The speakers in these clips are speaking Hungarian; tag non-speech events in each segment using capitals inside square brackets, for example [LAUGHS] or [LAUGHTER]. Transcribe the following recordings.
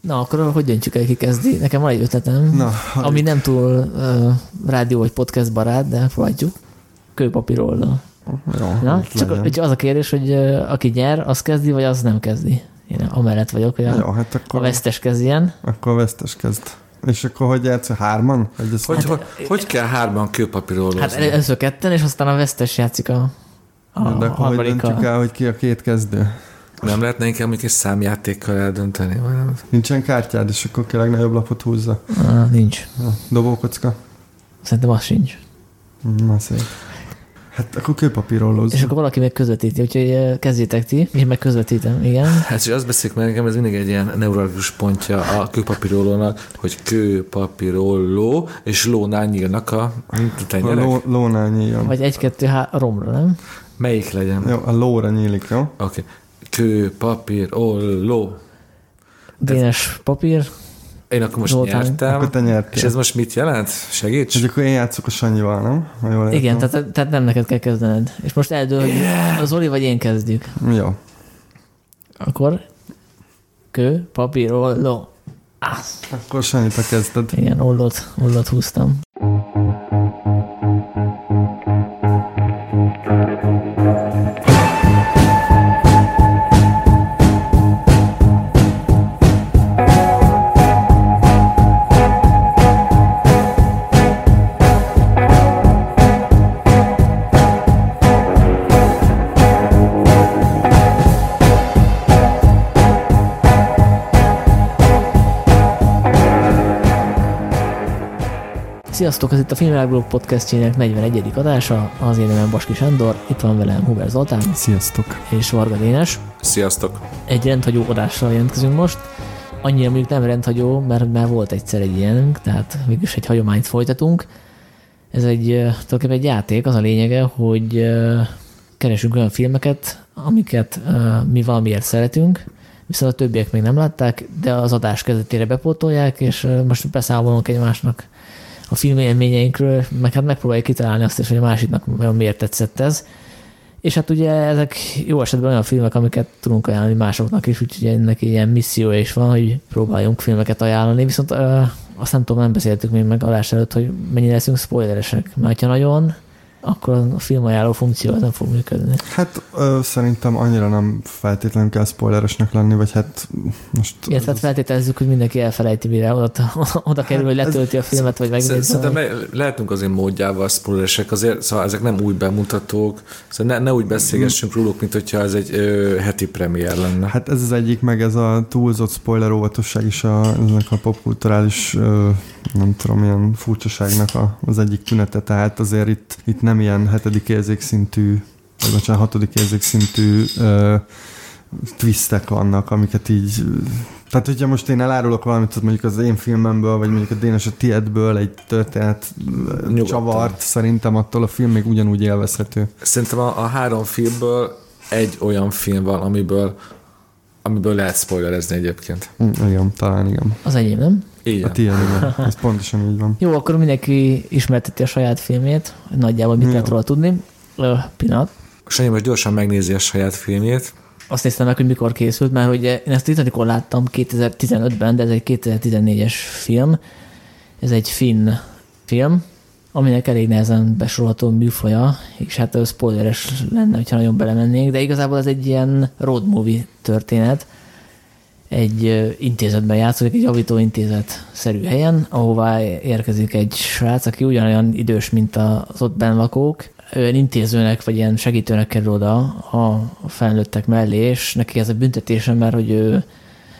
Na, akkor hogy döntjük el, ki kezdi? Nekem van egy ötletem, Na, ami nem túl uh, rádió vagy podcast barát, de próbáljuk. Kőpapírollal. Jó, Na, csak legyen. hogy az a kérdés, hogy uh, aki nyer, az kezdi, vagy az nem kezdi. Én amellett vagyok, hogy a, Jó, hát a akkor, vesztes kezdjen. akkor a vesztes kezd. És akkor hogy játsz? Hárman? Ez Hogy, Hát, hogy, hogy kell hárman kőpapírolózni? Hát először ketten, és aztán a vesztes játszik a, a de akkor hogy döntjük el, hogy ki a két kezdő? Nem lehetne inkább mondjuk egy számjátékkal eldönteni? Vagy nem? Nincsen kártyád, és akkor a legnagyobb lapot húzza. Ah, nincs. Ja, dobókocka. Szerintem az sincs. Na szép. Hát akkor kőpapírollóz. És akkor valaki meg közvetíti, úgyhogy eh, kezdjétek ti, én meg közvetítem, igen. Hát és azt beszéljük meg, nekem ez mindig egy ilyen neuralgikus pontja a kőpapírolónak, hogy kőpapírolló, és lónál nyílnak a A tenyerek. ló, lónál nyíljon. Vagy egy-kettő há- romra, nem? Melyik legyen? Jó, a lóra nyílik, jó? Oké. Okay. Kőpapírolló. Dénes papír, Én akkor most Zoltán, nyertem. Akkor te nyertél. És ez most mit jelent? Segíts? És akkor én játszok a Sanyival, nem? Ha jól igen, tehát, tehát nem neked kell kezdened. És most eldől, hogy az Oli vagy én kezdjük. Jó. Akkor kő, papír, olló. Ah, Akkor Sanyi, te kezdted. igen, ollót, ollót húztam. Sziasztok, ez itt a Filmvilágblog podcastjének 41. adása, az én nevem Baski Sándor, itt van velem Huber Zoltán Sziasztok. és Varga Dénes. Sziasztok. Egy rendhagyó adással jelentkezünk most. Annyira mondjuk nem rendhagyó, mert már volt egyszer egy ilyenünk, tehát mégis egy hagyományt folytatunk. Ez egy, tulajdonképpen egy játék, az a lényege, hogy keresünk olyan filmeket, amiket mi valamiért szeretünk, viszont a többiek még nem látták, de az adás kezdetére bepótolják, és most beszámolunk egymásnak a filmélményeinkről, meg hát megpróbáljuk kitalálni azt is, hogy a másiknak miért tetszett ez. És hát ugye ezek jó esetben olyan filmek, amiket tudunk ajánlani másoknak is, úgyhogy ennek ilyen misszió is van, hogy próbáljunk filmeket ajánlani, viszont ö, azt nem tudom, nem beszéltük még meg adás előtt, hogy mennyire leszünk spoileresek, mert ha nagyon, akkor a filmajánló funkció nem fog működni. Hát ö, szerintem annyira nem feltétlenül kell spoileresnek lenni, vagy hát most... Illetve hát feltételezzük, hogy mindenki elfelejti, mire oda, oda kerül, hogy letölti a filmet, vagy megnézi. Szerintem le, lehetünk azért módjával spoileresek, azért, szóval ezek nem új bemutatók, szóval ne, ne úgy beszélgessünk róluk, mint hogyha ez egy ö, heti premier lenne. Hát ez az egyik, meg ez a túlzott spoiler óvatosság is a, ennek a popkulturális, ö, nem tudom, ilyen furcsaságnak a, az egyik tünete, tehát azért itt, itt nem ilyen hetedik érzékszintű, vagy bocsánat, hatodik érzékszintű ö, twistek vannak, amiket így tehát, hogyha most én elárulok valamit, tehát mondjuk az én filmemből, vagy mondjuk a Dénes a tiédből egy történet Nyugodtan. csavart, szerintem attól a film még ugyanúgy élvezhető. Szerintem a, a három filmből egy olyan film van, amiből amiből lehet spoilerezni egyébként. Mm, igen, talán igen. Az enyém, nem? Igen. A tiéd, igen. Ez pontosan így van. Jó, akkor mindenki ismerteti a saját filmét, hogy nagyjából mit lehet róla tudni. Ö, pillanat. Sanyi most gyorsan megnézi a saját filmjét. Azt néztem meg, hogy mikor készült, mert hogy én ezt Titanicon láttam 2015-ben, de ez egy 2014-es film. Ez egy finn film, aminek elég nehezen besorolható műfaja, és hát spoileres lenne, hogyha nagyon belemennénk, de igazából ez egy ilyen road movie történet. Egy intézetben játszódik, egy javítóintézet-szerű helyen, ahová érkezik egy srác, aki ugyanolyan idős, mint az ott lakók, olyan intézőnek, vagy ilyen segítőnek kerül oda a felnőttek mellé, és neki ez a büntetése, mert hogy ő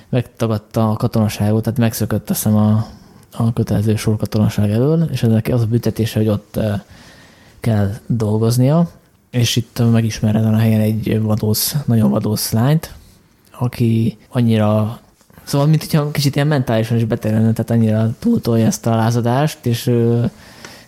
megtagadta a katonaságot, tehát megszökött azt hiszem a, a kötelező sorkatonaság elől, és ennek az a büntetése, hogy ott kell dolgoznia, és itt megismer ezen a helyen egy vadósz, nagyon vadósz lányt, aki annyira Szóval, mint hogyha kicsit ilyen mentálisan is beteg lenne, tehát annyira túltolja ezt a lázadást, és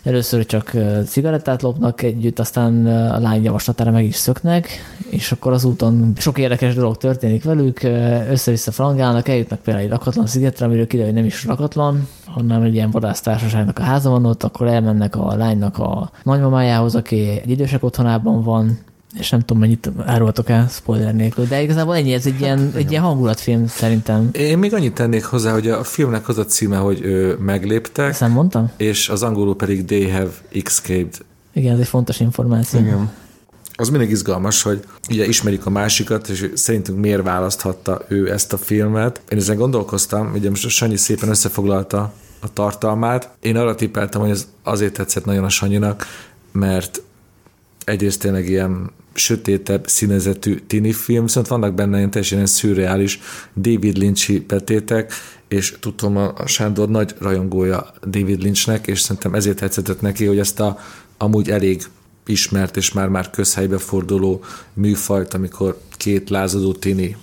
először csak cigarettát lopnak együtt, aztán a lány javaslatára meg is szöknek, és akkor az úton sok érdekes dolog történik velük, össze-vissza frangálnak, eljutnak például egy lakatlan szigetre, amiről kiderül, hogy nem is lakatlan, hanem egy ilyen vadásztársaságnak a háza van ott, akkor elmennek a lánynak a nagymamájához, aki egy idősek otthonában van, és nem tudom, mennyit árultok el spoiler nélkül, de igazából ennyi, ez egy, hát, ilyen, egy ilyen hangulatfilm szerintem. Én még annyit tennék hozzá, hogy a filmnek az a címe, hogy ő, megléptek. Ezt nem mondtam? És az angolul pedig They Have Escaped. Igen, ez egy fontos információ. Igen. Az mindig izgalmas, hogy ugye ismerik a másikat, és szerintünk miért választhatta ő ezt a filmet. Én ezen gondolkoztam, ugye most Sanyi szépen összefoglalta a tartalmát. Én arra tippeltem, hogy ez azért tetszett nagyon a Sanyinak, mert egyrészt tényleg ilyen sötétebb színezetű tini film, viszont vannak benne ilyen teljesen ilyen szürreális David Lynch-i betétek, és tudom, a Sándor nagy rajongója David Lynchnek, és szerintem ezért tetszett neki, hogy ezt a amúgy elég ismert és már-már közhelybe forduló műfajt, amikor két lázadó tini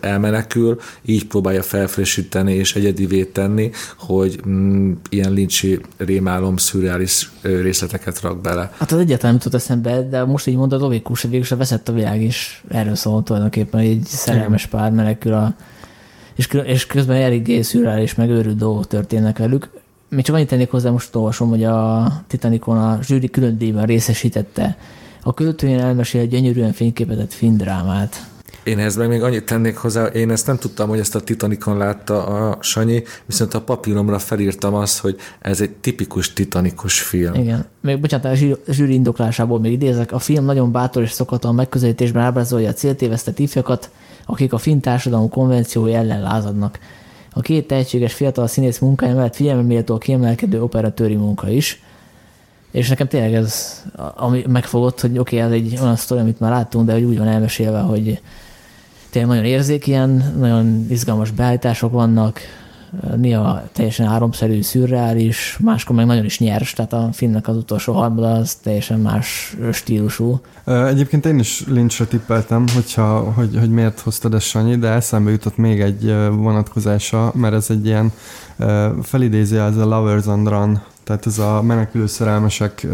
elmenekül, így próbálja felfrissíteni és egyedivé tenni, hogy mm, ilyen lincsi rémálom, szürreális részleteket rak bele. Hát az egyáltalán nem jutott eszembe, de most így mondod, logikus, hogy végül veszett a világ is erről szól tulajdonképpen, hogy egy szerelmes pár menekül a és, és közben eléggé szürreális, meg őrült dolgok történnek velük. Még csak annyit tennék hozzá, most olvasom, hogy a Titanicon a zsűri külön díjban részesítette a költőjén elmesél gyönyörűen fényképezett findrámát. Én ehhez meg még annyit tennék hozzá, én ezt nem tudtam, hogy ezt a Titanicon látta a Sanyi, viszont a papíromra felírtam azt, hogy ez egy tipikus titanikos film. Igen. Még bocsánat, a zsűri indoklásából még idézek. A film nagyon bátor és szokatlan megközelítésben ábrázolja a céltévesztett ifjakat, akik a finn társadalom konvenciói ellen lázadnak. A két tehetséges fiatal színész munkája mellett figyelme méltó a kiemelkedő operatőri munka is. És nekem tényleg ez, ami megfogott, hogy oké, okay, ez egy olyan sztori, amit már láttunk, de hogy úgy van elmesélve, hogy tényleg nagyon érzékeny, nagyon izgalmas beállítások vannak, néha teljesen áromszerű, szürreális, máskor meg nagyon is nyers, tehát a filmnek az utolsó harmada az teljesen más stílusú. Egyébként én is Lynchre tippeltem, hogyha, hogy, hogy miért hoztad ezt Sanyi, de eszembe jutott még egy vonatkozása, mert ez egy ilyen felidézi ez a Lovers on Run tehát ez a menekülő szerelmesek,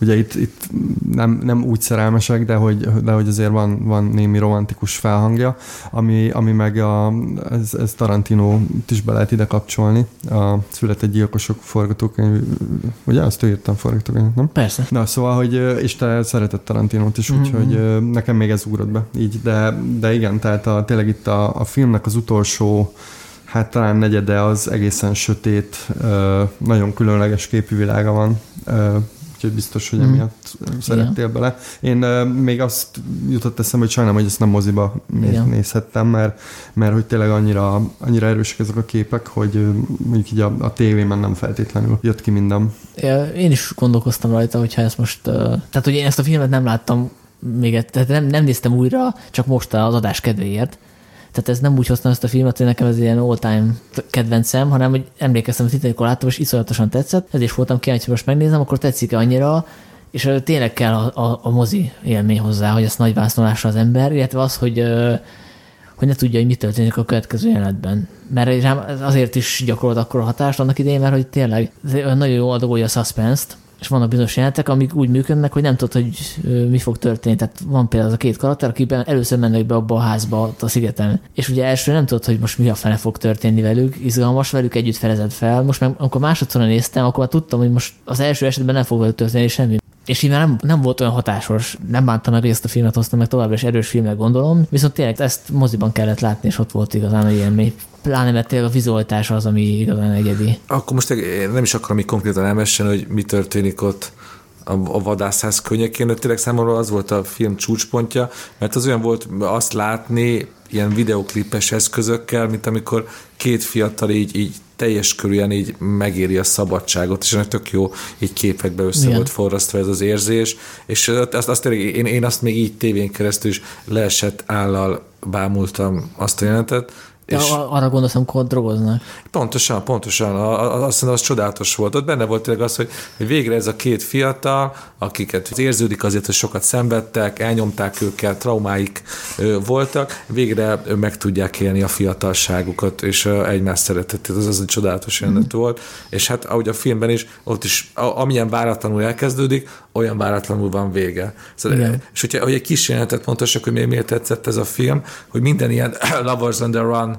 ugye itt, itt nem, nem úgy szerelmesek, de hogy, de hogy azért van, van némi romantikus felhangja, ami, ami meg a, ez, ez Tarantino is be lehet ide kapcsolni, a Született gyilkosok forgatókönyv, ugye azt ő írtam forgatókönyvet, nem? Persze. Na, szóval, hogy és te szeretett Tarantinót is, mm-hmm. úgyhogy nekem még ez ugrott be, így, de, de igen, tehát a, tényleg itt a, a filmnek az utolsó hát talán negyede az egészen sötét, nagyon különleges képű világa van, úgyhogy biztos, hogy mhm. emiatt mm. szerettél Igen. bele. Én még azt jutott eszembe, hogy sajnálom, hogy ezt nem moziba Igen. nézhettem, mert, mert hogy tényleg annyira, annyira erősek ezek a képek, hogy mondjuk így a, a tévében nem feltétlenül jött ki minden. Én is gondolkoztam rajta, hogyha ezt most, tehát hogy én ezt a filmet nem láttam még, tehát nem, nem néztem újra, csak most az adás kedvéért, tehát ez nem úgy hoztam ezt a filmet, hogy nekem ez ilyen all-time kedvencem, hanem hogy emlékeztem, hogy Titanicon láttam, és iszonyatosan tetszett, ez is voltam kíváncsi, hogy most megnézem, akkor tetszik-e annyira, és tényleg kell a, a, a mozi élmény hozzá, hogy ezt nagy vásznolása az ember, illetve az, hogy hogy ne tudja, hogy mi történik a következő jelenetben. Mert rám azért is gyakorolt akkor a hatást annak idején, mert hogy tényleg nagyon jó adagolja a suspense-t, és vannak bizonyos jelentek, amik úgy működnek, hogy nem tudod, hogy mi fog történni. Tehát van például az a két karakter, akikben először mennek be abba a házba, a szigeten, és ugye első nem tudod, hogy most mi a fene fog történni velük, izgalmas velük együtt felezett fel. Most meg, amikor másodszor néztem, akkor már tudtam, hogy most az első esetben nem fog velük történni semmi. És így már nem, nem volt olyan hatásos, nem bántam meg, hogy ezt a filmet hoztam, meg továbbra is erős filmnek gondolom, viszont tényleg ezt moziban kellett látni, és ott volt igazán a élmény. Pláne, mert tényleg a vizualitás az, ami igazán egyedi. Akkor most nem is akarom így konkrétan elmesélni, hogy mi történik ott a, a vadászház könnyekén, de tényleg számomra az volt a film csúcspontja, mert az olyan volt azt látni ilyen videoklipes eszközökkel, mint amikor két fiatal így, így teljes körülön így megéri a szabadságot, és ennek tök jó így képekbe össze Igen. volt forrasztva ez az érzés, és azt, azt tényleg, én, én azt még így tévén keresztül is leesett állal bámultam azt a jelentet, és arra gondolsz, amikor drogoznak. Pontosan, pontosan. Azt mondom, az csodálatos volt. Ott benne volt tényleg az, hogy végre ez a két fiatal, akiket érződik azért, hogy sokat szenvedtek, elnyomták őket, traumáik voltak, végre meg tudják élni a fiatalságukat, és egymást szeretetét. Az az egy csodálatos jelenet mm. volt. És hát ahogy a filmben is, ott is amilyen váratlanul elkezdődik, olyan váratlanul van vége. Szóval, Igen. és hogyha hogy egy kis jelenetet pontosak, hogy miért tetszett ez a film, hogy minden ilyen [COUGHS] Lovers on the Run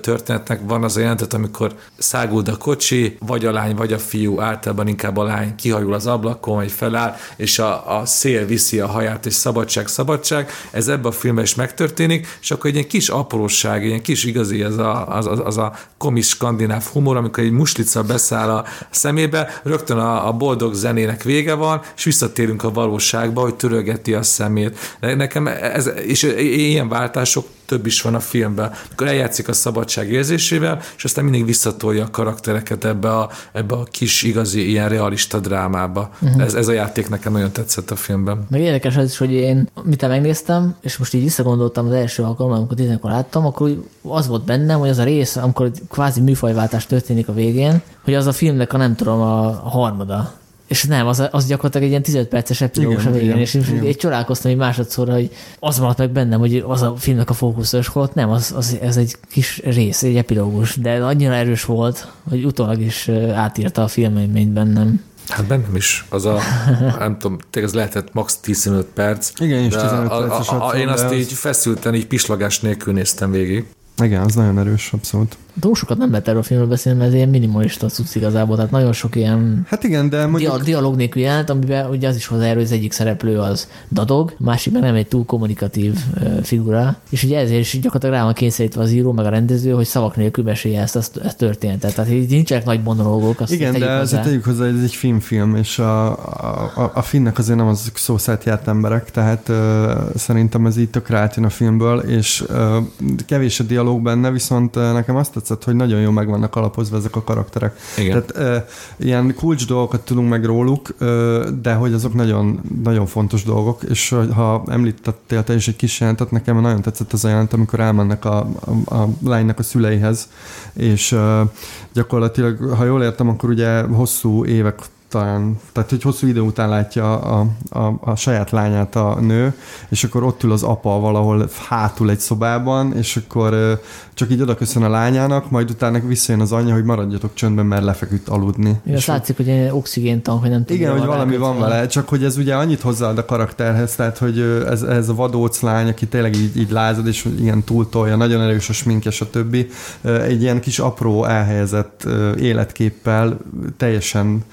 történetnek van az a jelentet, amikor száguld a kocsi, vagy a lány, vagy a fiú, általában inkább a lány kihajul az ablakon, vagy feláll, és a, a szél viszi a haját, és szabadság, szabadság. Ez ebben a filmben is megtörténik, és akkor egy ilyen kis apróság, egy ilyen kis igazi, az a, az, az, az a komis skandináv humor, amikor egy muslica beszáll a szemébe, rögtön a, a boldog zenének vége van, és visszatérünk a valóságba, hogy törögeti a szemét. Nekem ez, és ilyen váltások több is van a filmben. Akkor eljátszik a szabadság érzésével, és aztán mindig visszatolja a karaktereket ebbe a, ebbe a kis, igazi, ilyen realista drámába. Uh-huh. Ez, ez a játék nekem nagyon tetszett a filmben. Meg érdekes az is, hogy én, mit megnéztem, és most így visszagondoltam az első alkalommal, amikor tizenkor láttam, akkor az volt bennem, hogy az a rész, amikor kvázi műfajváltás történik a végén, hogy az a filmnek a nem tudom, a, a harmada és nem, az, az gyakorlatilag egy ilyen 15 perces epilógus a végén, és igen. egy csodálkoztam egy másodszorra, hogy az maradt meg bennem, hogy az a filmnek a fókuszos volt, nem, az, az, ez egy kis rész, egy epilógus, de annyira erős volt, hogy utólag is átírta a filmélményt bennem. Hát bennem is. Az a, nem tudom, tényleg ez lehetett max. 15 perc. Igen, és 15 perces. A, a, a, én azt így feszülten, így pislagás nélkül néztem végig. Igen, az nagyon erős, abszolút. Túl sokat nem lehet erről a filmről beszélni, mert ez ilyen minimalista cucc igazából, tehát nagyon sok ilyen hát igen, de mondjuk... dia- dialog nélkül jelent, amiben ugye az is hozzájárul, hogy az egyik szereplő az dadog, másik meg nem egy túl kommunikatív figura, és ugye ezért is gyakorlatilag rá van kényszerítve az író, meg a rendező, hogy szavak nélkül mesélje ezt, ezt, ezt történetet. Tehát így nincsenek nagy monológok. Azt igen, de azért tegyük hozzá, hogy ez egy filmfilm, és a, a, a finnek azért nem az szó járt emberek, tehát uh, szerintem ez így átjön a filmből, és uh, kevés a dialóg benne, viszont uh, nekem azt tetszett, hogy nagyon jó meg vannak alapozva ezek a karakterek. Igen. Tehát e, ilyen kulcs dolgokat tudunk meg róluk, e, de hogy azok nagyon, nagyon fontos dolgok, és ha említettél te is egy kis jelentet, nekem nagyon tetszett az a jelent, amikor elmennek a, a, a lánynak a szüleihez, és e, gyakorlatilag, ha jól értem, akkor ugye hosszú évek talán, tehát hogy hosszú idő után látja a, a, a saját lányát a nő, és akkor ott ül az apa valahol hátul egy szobában, és akkor csak így odaköszön a lányának, majd utána visszajön az anyja, hogy maradjatok csöndben, mert lefeküdt aludni. Igen, és látszik, hogy egy oxigéntank, hogy nem tudja. Igen, hogy valami van vele, csak hogy ez ugye annyit hozzáad a karakterhez, tehát hogy ez, ez a vadóc lány, aki tényleg így, így lázad, és ilyen túltolja, nagyon erős a sminkje, többi, Egy ilyen kis apró elhelyezett életképpel teljesen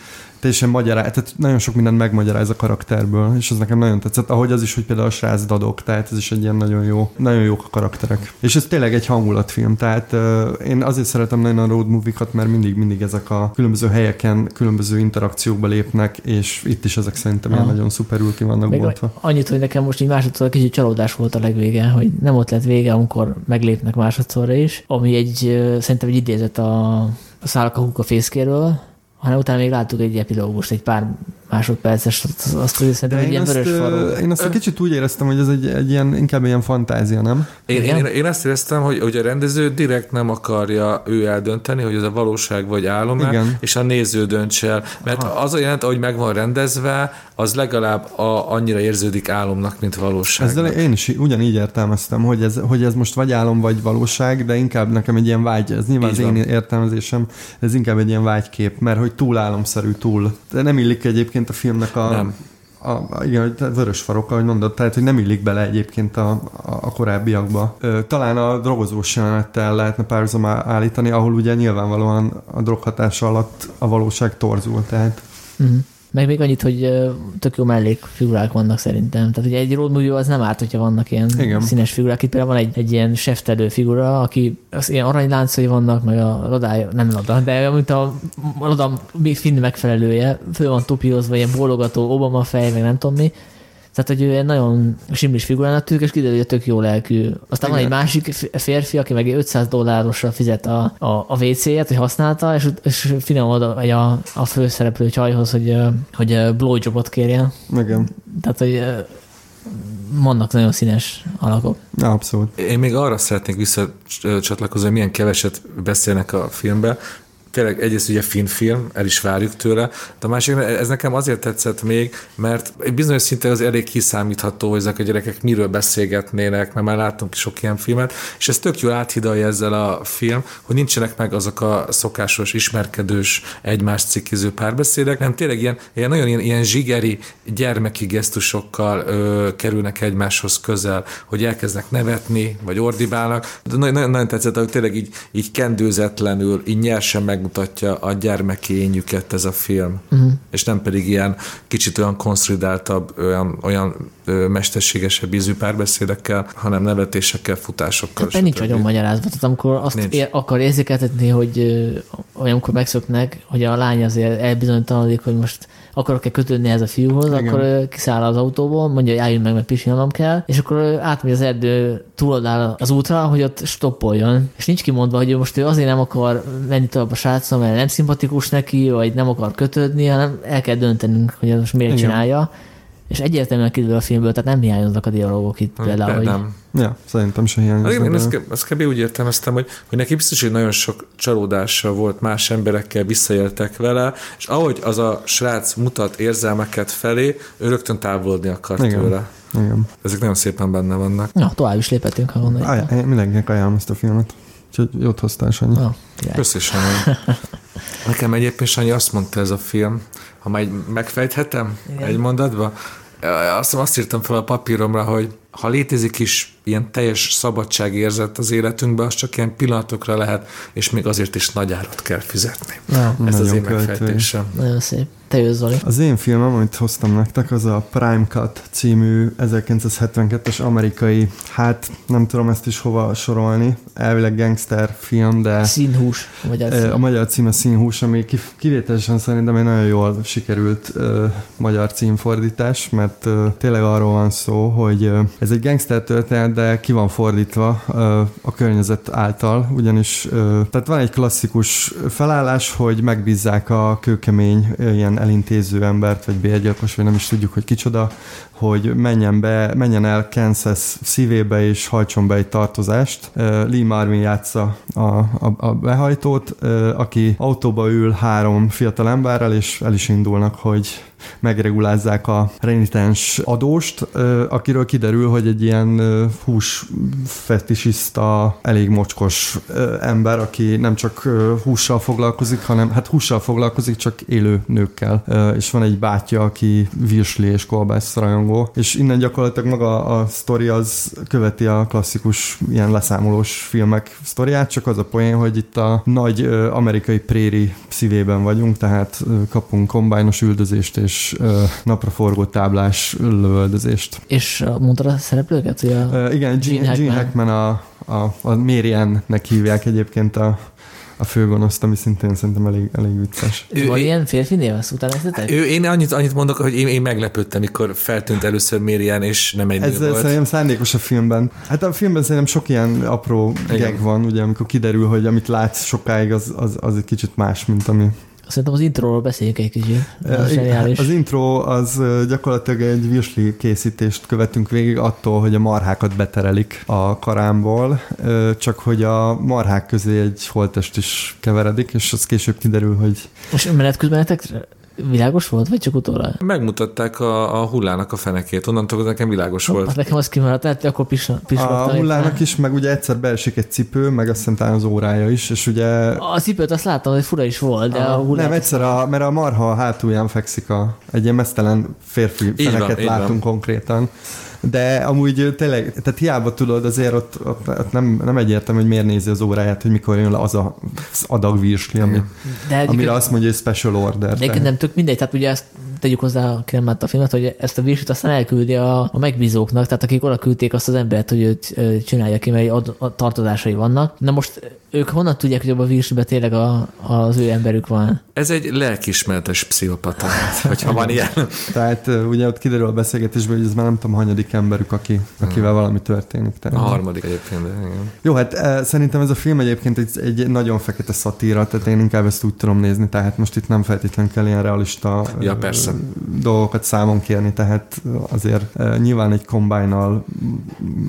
teljesen magyaráz, tehát nagyon sok mindent megmagyaráz a karakterből, és ez nekem nagyon tetszett, ahogy az is, hogy például a srác dadok, tehát ez is egy ilyen nagyon jó, nagyon jók a karakterek. És ez tényleg egy hangulatfilm, tehát uh, én azért szeretem nagyon a road movie-kat, mert mindig, mindig ezek a különböző helyeken, különböző interakciókba lépnek, és itt is ezek szerintem ilyen nagyon szuperül ki vannak Még boltva. Annyit, hogy nekem most így másodszor kicsit csalódás volt a legvége, hogy nem ott lett vége, amikor meglépnek másodszorra is, ami egy, szerintem egy idézet a, a Szálka Huka fészkéről, hanem utána még láttuk egy epilógust, egy pár másodperces, azt, azt hogy szerintem egy ilyen vörös faró. Én azt egy kicsit úgy éreztem, hogy ez egy, egy ilyen, inkább ilyen fantázia, nem? Én, én, én azt éreztem, hogy, hogy a rendező direkt nem akarja ő eldönteni, hogy ez a valóság vagy álom és a néző dönts el. Mert Aha. az a jelent, hogy meg van rendezve, az legalább a, annyira érződik álomnak, mint valóság. Ezzel én is ugyanígy értelmeztem, hogy ez, hogy ez most vagy álom, vagy valóság, de inkább nekem egy ilyen vágy, ez nyilván Így az van. én értelmezésem, ez inkább egy ilyen vágykép, mert hogy túl álomszerű, túl. De nem illik egyébként a filmnek a, nem. A, a, igen, vörös farok, ahogy mondod, tehát hogy nem illik bele egyébként a, a, a korábbiakba. Ö, talán a drogozós jelenettel lehetne párhuzam állítani, ahol ugye nyilvánvalóan a droghatása alatt a valóság torzul, tehát. Uh-huh. Meg még annyit, hogy tök jó mellékfigurák vannak szerintem. Tehát ugye egy road movie az nem árt, hogyha vannak ilyen Igen. színes figurák. Itt például van egy, egy ilyen seftelő figura, aki az ilyen aranyláncai vannak, meg a lodája, nem loda, de mint a, a loda finn megfelelője, föl van topiózva, ilyen bólogató Obama fej, meg nem tudom mi tehát, hogy ő egy nagyon simlis figurának tűnik, és kiderül, hogy tök jó lelkű. Aztán Igen. van egy másik férfi, aki meg 500 dollárosra fizet a, a, a WC-et, hogy használta, és, és finom oda vagy a, a főszereplő csajhoz, hogy, hogy blowjobot kérjen. Igen. Tehát, hogy vannak nagyon színes alakok. Abszolút. Én még arra szeretnék visszacsatlakozni, hogy milyen keveset beszélnek a filmbe, tényleg egyrészt ugye finn film, el is várjuk tőle, de a másik, ez nekem azért tetszett még, mert bizonyos szinten az elég kiszámítható, hogy ezek a gyerekek miről beszélgetnének, mert már láttunk sok ilyen filmet, és ez tök jól áthidalja ezzel a film, hogy nincsenek meg azok a szokásos, ismerkedős, egymást cikkiző párbeszédek, nem tényleg ilyen, ilyen nagyon ilyen, ilyen zsigeri, gyermeki gesztusokkal ö, kerülnek egymáshoz közel, hogy elkezdnek nevetni, vagy ordibálnak. De nagyon, nagyon tetszett, hogy tényleg így, így kendőzetlenül, így nyersen megmutatja a gyermekényüket ez a film. Uh-huh. És nem pedig ilyen kicsit olyan konszolidáltabb, olyan, olyan mesterségesebb ízű párbeszédekkel, hanem nevetésekkel, futásokkal. Hát nincs nagyon magyarázat. Tehát amikor azt nincs. ér, akar érzékeltetni, hogy olyankor megszoknak, hogy a lány azért elbizonytalanodik, hogy most akarok-e kötődni ez a fiúhoz, Igen. akkor kiszáll az autóból, mondja, hogy álljunk meg, mert pisilnom kell, és akkor átmegy az erdő túloldál az útra, hogy ott stoppoljon. És nincs kimondva, hogy most ő azért nem akar menni tovább a srácon, mert nem szimpatikus neki, vagy nem akar kötődni, hanem el kell döntenünk, hogy ez most miért Igen. csinálja. És egyértelműen kiderül a filmből, tehát nem hiányoznak a dialogok itt nem, például. Hogy... Nem. Ja, szerintem is hiányoznak. Én, én ezt, ezt kb. úgy értelmeztem, hogy, hogy neki biztos, hogy nagyon sok csalódása volt, más emberekkel visszaéltek vele, és ahogy az a srác mutat érzelmeket felé, ő rögtön távolodni akart Igen. tőle. Igen. Ezek nagyon szépen benne vannak. Na, tovább is léphetünk, ha gondoljuk. Én mindenkinek ajánlom ezt a filmet. Úgyhogy jót hoztál, Sanyi. Oh, Köszi, Sanyi. Nekem egyébként Sanyi azt mondta ez a film, ha majd megfejthetem Igen. egy mondatba, azt, azt írtam fel a papíromra, hogy ha létezik is ilyen teljes szabadságérzet az életünkben, az csak ilyen pillanatokra lehet, és még azért is nagy árat kell fizetni. Ja, Ez az én megfejtésem. Nagyon szép. Te jössz, Zoli. Az én filmem, amit hoztam nektek, az a Prime Cut című 1972-es amerikai, hát nem tudom ezt is hova sorolni, elvileg gangster film, de... Színhús. A magyar cím. A magyar cím a Színhús, ami kivételesen szerintem egy nagyon jól sikerült uh, magyar címfordítás, mert uh, tényleg arról van szó, hogy uh, ez egy gangster történet, de ki van fordítva uh, a környezet által, ugyanis uh, tehát van egy klasszikus felállás, hogy megbízzák a kőkemény ilyen ilyen elintéző embert, vagy bérgyilkos, vagy nem is tudjuk, hogy kicsoda, hogy menjen be, menjen el Kansas szívébe és hajtson be egy tartozást. Lee Marvin játsza a, a, a behajtót, aki autóba ül három fiatal emberrel, és el is indulnak, hogy megregulázzák a renitens adóst, akiről kiderül, hogy egy ilyen hús fetisiszta, elég mocskos ember, aki nem csak hússal foglalkozik, hanem hát hússal foglalkozik, csak élő nőkkel. És van egy bátyja, aki virsli és kolbász rajongó, és innen gyakorlatilag maga a sztori az követi a klasszikus ilyen leszámolós filmek sztoriát, csak az a poén, hogy itt a nagy amerikai préri szívében vagyunk, tehát kapunk kombájnos üldözést és napraforgó táblás lövöldözést. És mondtad a szereplőket? Hogy a uh, igen, Gene, Gene Hackman, a, a, a Marianne-nek hívják egyébként a, a főgonoszt, ami szintén szerintem elég, elég vicces. Ő, Van ilyen férfi név, azt utána Ő, én annyit, annyit mondok, hogy én, én meglepődtem, mikor feltűnt először Mérian, és nem egy Ez volt. szerintem szándékos a filmben. Hát a filmben szerintem sok ilyen apró Igen. gag van, ugye, amikor kiderül, hogy amit látsz sokáig, az, az, az egy kicsit más, mint ami Szerintem az intróról beszéljük egy kicsit. Az, az intro az gyakorlatilag egy virsli készítést követünk végig attól, hogy a marhákat beterelik a karámból, csak hogy a marhák közé egy holtest is keveredik, és az később kiderül, hogy... És menet közben Világos volt, vagy csak utóra? Megmutatták a, a hullának a fenekét, onnantól nekem világos volt. Hát nekem az kimaradt, tehát akkor pis, pis A hullának is, meg ugye egyszer beesik egy cipő, meg azt hiszem az órája is, és ugye... A cipőt azt láttam, hogy fura is volt, de a, a hullát... Nem, egyszer, a, mert a marha a hátulján fekszik a, egy ilyen mesztelen férfi feneket van, látunk konkrétan de amúgy tényleg, tehát hiába tudod, azért ott, ott, ott nem, nem egyértelmű, hogy miért nézi az óráját, hogy mikor jön le az a, az adag virsli, ami, de amire azt mondja, hogy special order. De nem tök mindegy, tehát ugye ezt tegyük hozzá, aki nem a filmet, hogy ezt a virslit aztán elküldi a, a megbízóknak, tehát akik oda küldték azt az embert, hogy őt csinálja ki, mert ad, a tartozásai vannak. Na most ők honnan tudják, hogy abban a virsliben tényleg a, az ő emberük van? Ez egy lelkismertes pszichopata, hogyha van ilyen. Tehát ugye ott kiderül a beszélgetésből, hogy ez már nem tudom, hanyadik emberük, aki, akivel hmm. valami történik. Tehát. A harmadik egyébként, de igen. Jó, hát e, szerintem ez a film egyébként egy, egy nagyon fekete szatíra, tehát én inkább ezt úgy tudom nézni, tehát most itt nem feltétlenül kell ilyen realista ja, persze, dolgokat számon kérni, tehát azért nyilván egy kombájnal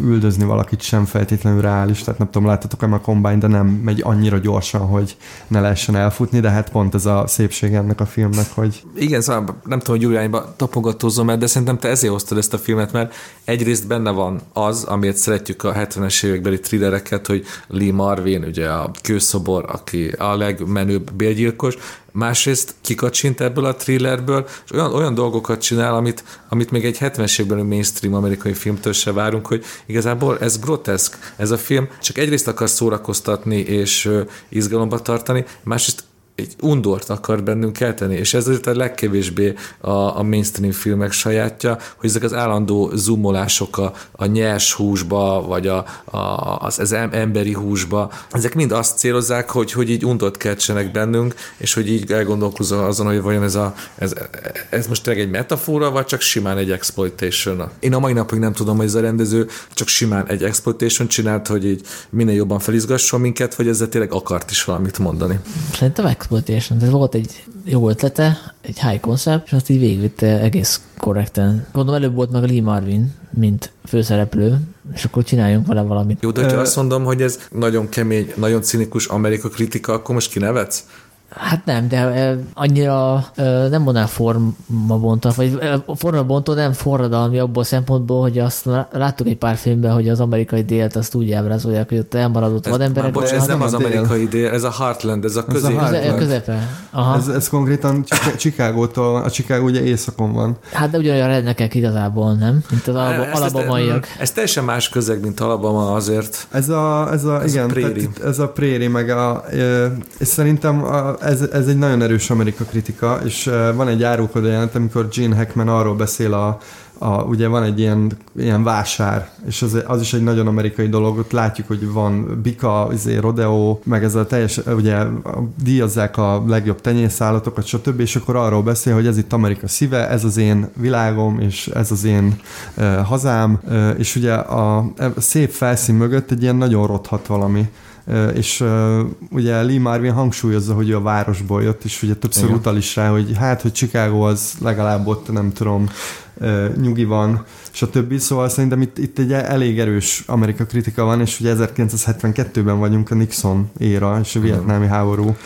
üldözni valakit sem feltétlenül reális, tehát nem tudom, láttatok-e a kombány, de nem megy annyira gyorsan, hogy ne lehessen elfutni, de hát pont ez a szépség ennek a filmnek, hogy... Igen, szóval nem tudom, hogy irányba tapogatózom el, de szerintem te ezért hoztad ezt a filmet, mert egyrészt benne van az, amiért szeretjük a 70-es évekbeli thrillereket, hogy Lee Marvin, ugye a kőszobor, aki a legmenőbb bélgyilkos, másrészt kikacsint ebből a thrillerből, és olyan, olyan dolgokat csinál, amit, amit még egy 70-es évben mainstream amerikai filmtől se várunk, hogy igazából ez groteszk, ez a film, csak egyrészt akar szórakoztatni és izgalomba tartani, másrészt egy undort akar bennünk kelteni, és ez azért a legkevésbé a, a mainstream filmek sajátja, hogy ezek az állandó zoomolások a, a nyers húsba, vagy a, a, az, az emberi húsba, ezek mind azt célozzák, hogy, hogy így undort keltsenek bennünk, és hogy így elgondolkozom azon, hogy vajon ez, a, ez, ez most tényleg egy metafora, vagy csak simán egy exploitation. Én a mai napig nem tudom, hogy ez a rendező csak simán egy exploitation csinált, hogy így minél jobban felizgasson minket, vagy ezzel tényleg akart is valamit mondani. Szerintem exploitation. Ez volt egy jó ötlete, egy high concept, és azt így végigvitte egész korrekten. Gondolom előbb volt meg a Lee Marvin, mint főszereplő, és akkor csináljunk vele valamit. Jó, de ha azt mondom, hogy ez nagyon kemény, nagyon cinikus Amerika kritika, akkor most kinevetsz? Hát nem, de annyira nem mondanám formabontó, vagy formabontó nem forradalmi abból a szempontból, hogy azt láttuk egy pár filmben, hogy az amerikai délt azt úgy ábrázolják, hogy ott elmaradott ez, vademberek. Bocs, ez nem az amerikai dél, ez a Heartland, ez a közép. Ez a közepe. Aha. Ez, ez konkrétan [COUGHS] Chicagótól, a Chicago ugye északon van. Hát de ugyanolyan rednekek igazából, nem? Mint az alabamaiak. Ez, ez teljesen más közeg, mint Alabama azért. Ez a, ez a, ez igen, a préri. ez a préri, meg a, és szerintem a, ez, ez egy nagyon erős Amerika kritika, és van egy árulkodó jelent, amikor Gene Hackman arról beszél a, a, ugye van egy ilyen, ilyen vásár, és az, az is egy nagyon amerikai dolog, ott látjuk, hogy van bika, izé, rodeo, meg ez a teljes, ugye díjazzák a legjobb tenyészállatokat, stb., és akkor arról beszél, hogy ez itt Amerika szíve, ez az én világom, és ez az én uh, hazám, uh, és ugye a, a szép felszín mögött egy ilyen nagyon rothat valami és ugye Lee Marvin hangsúlyozza, hogy ő a városból jött, és ugye többször Igen. utal is rá, hogy hát, hogy Chicago az legalább ott, nem tudom, nyugi van, stb. Szóval szerintem itt, itt egy elég erős Amerika kritika van, és ugye 1972-ben vagyunk a Nixon éra, és a vietnámi háború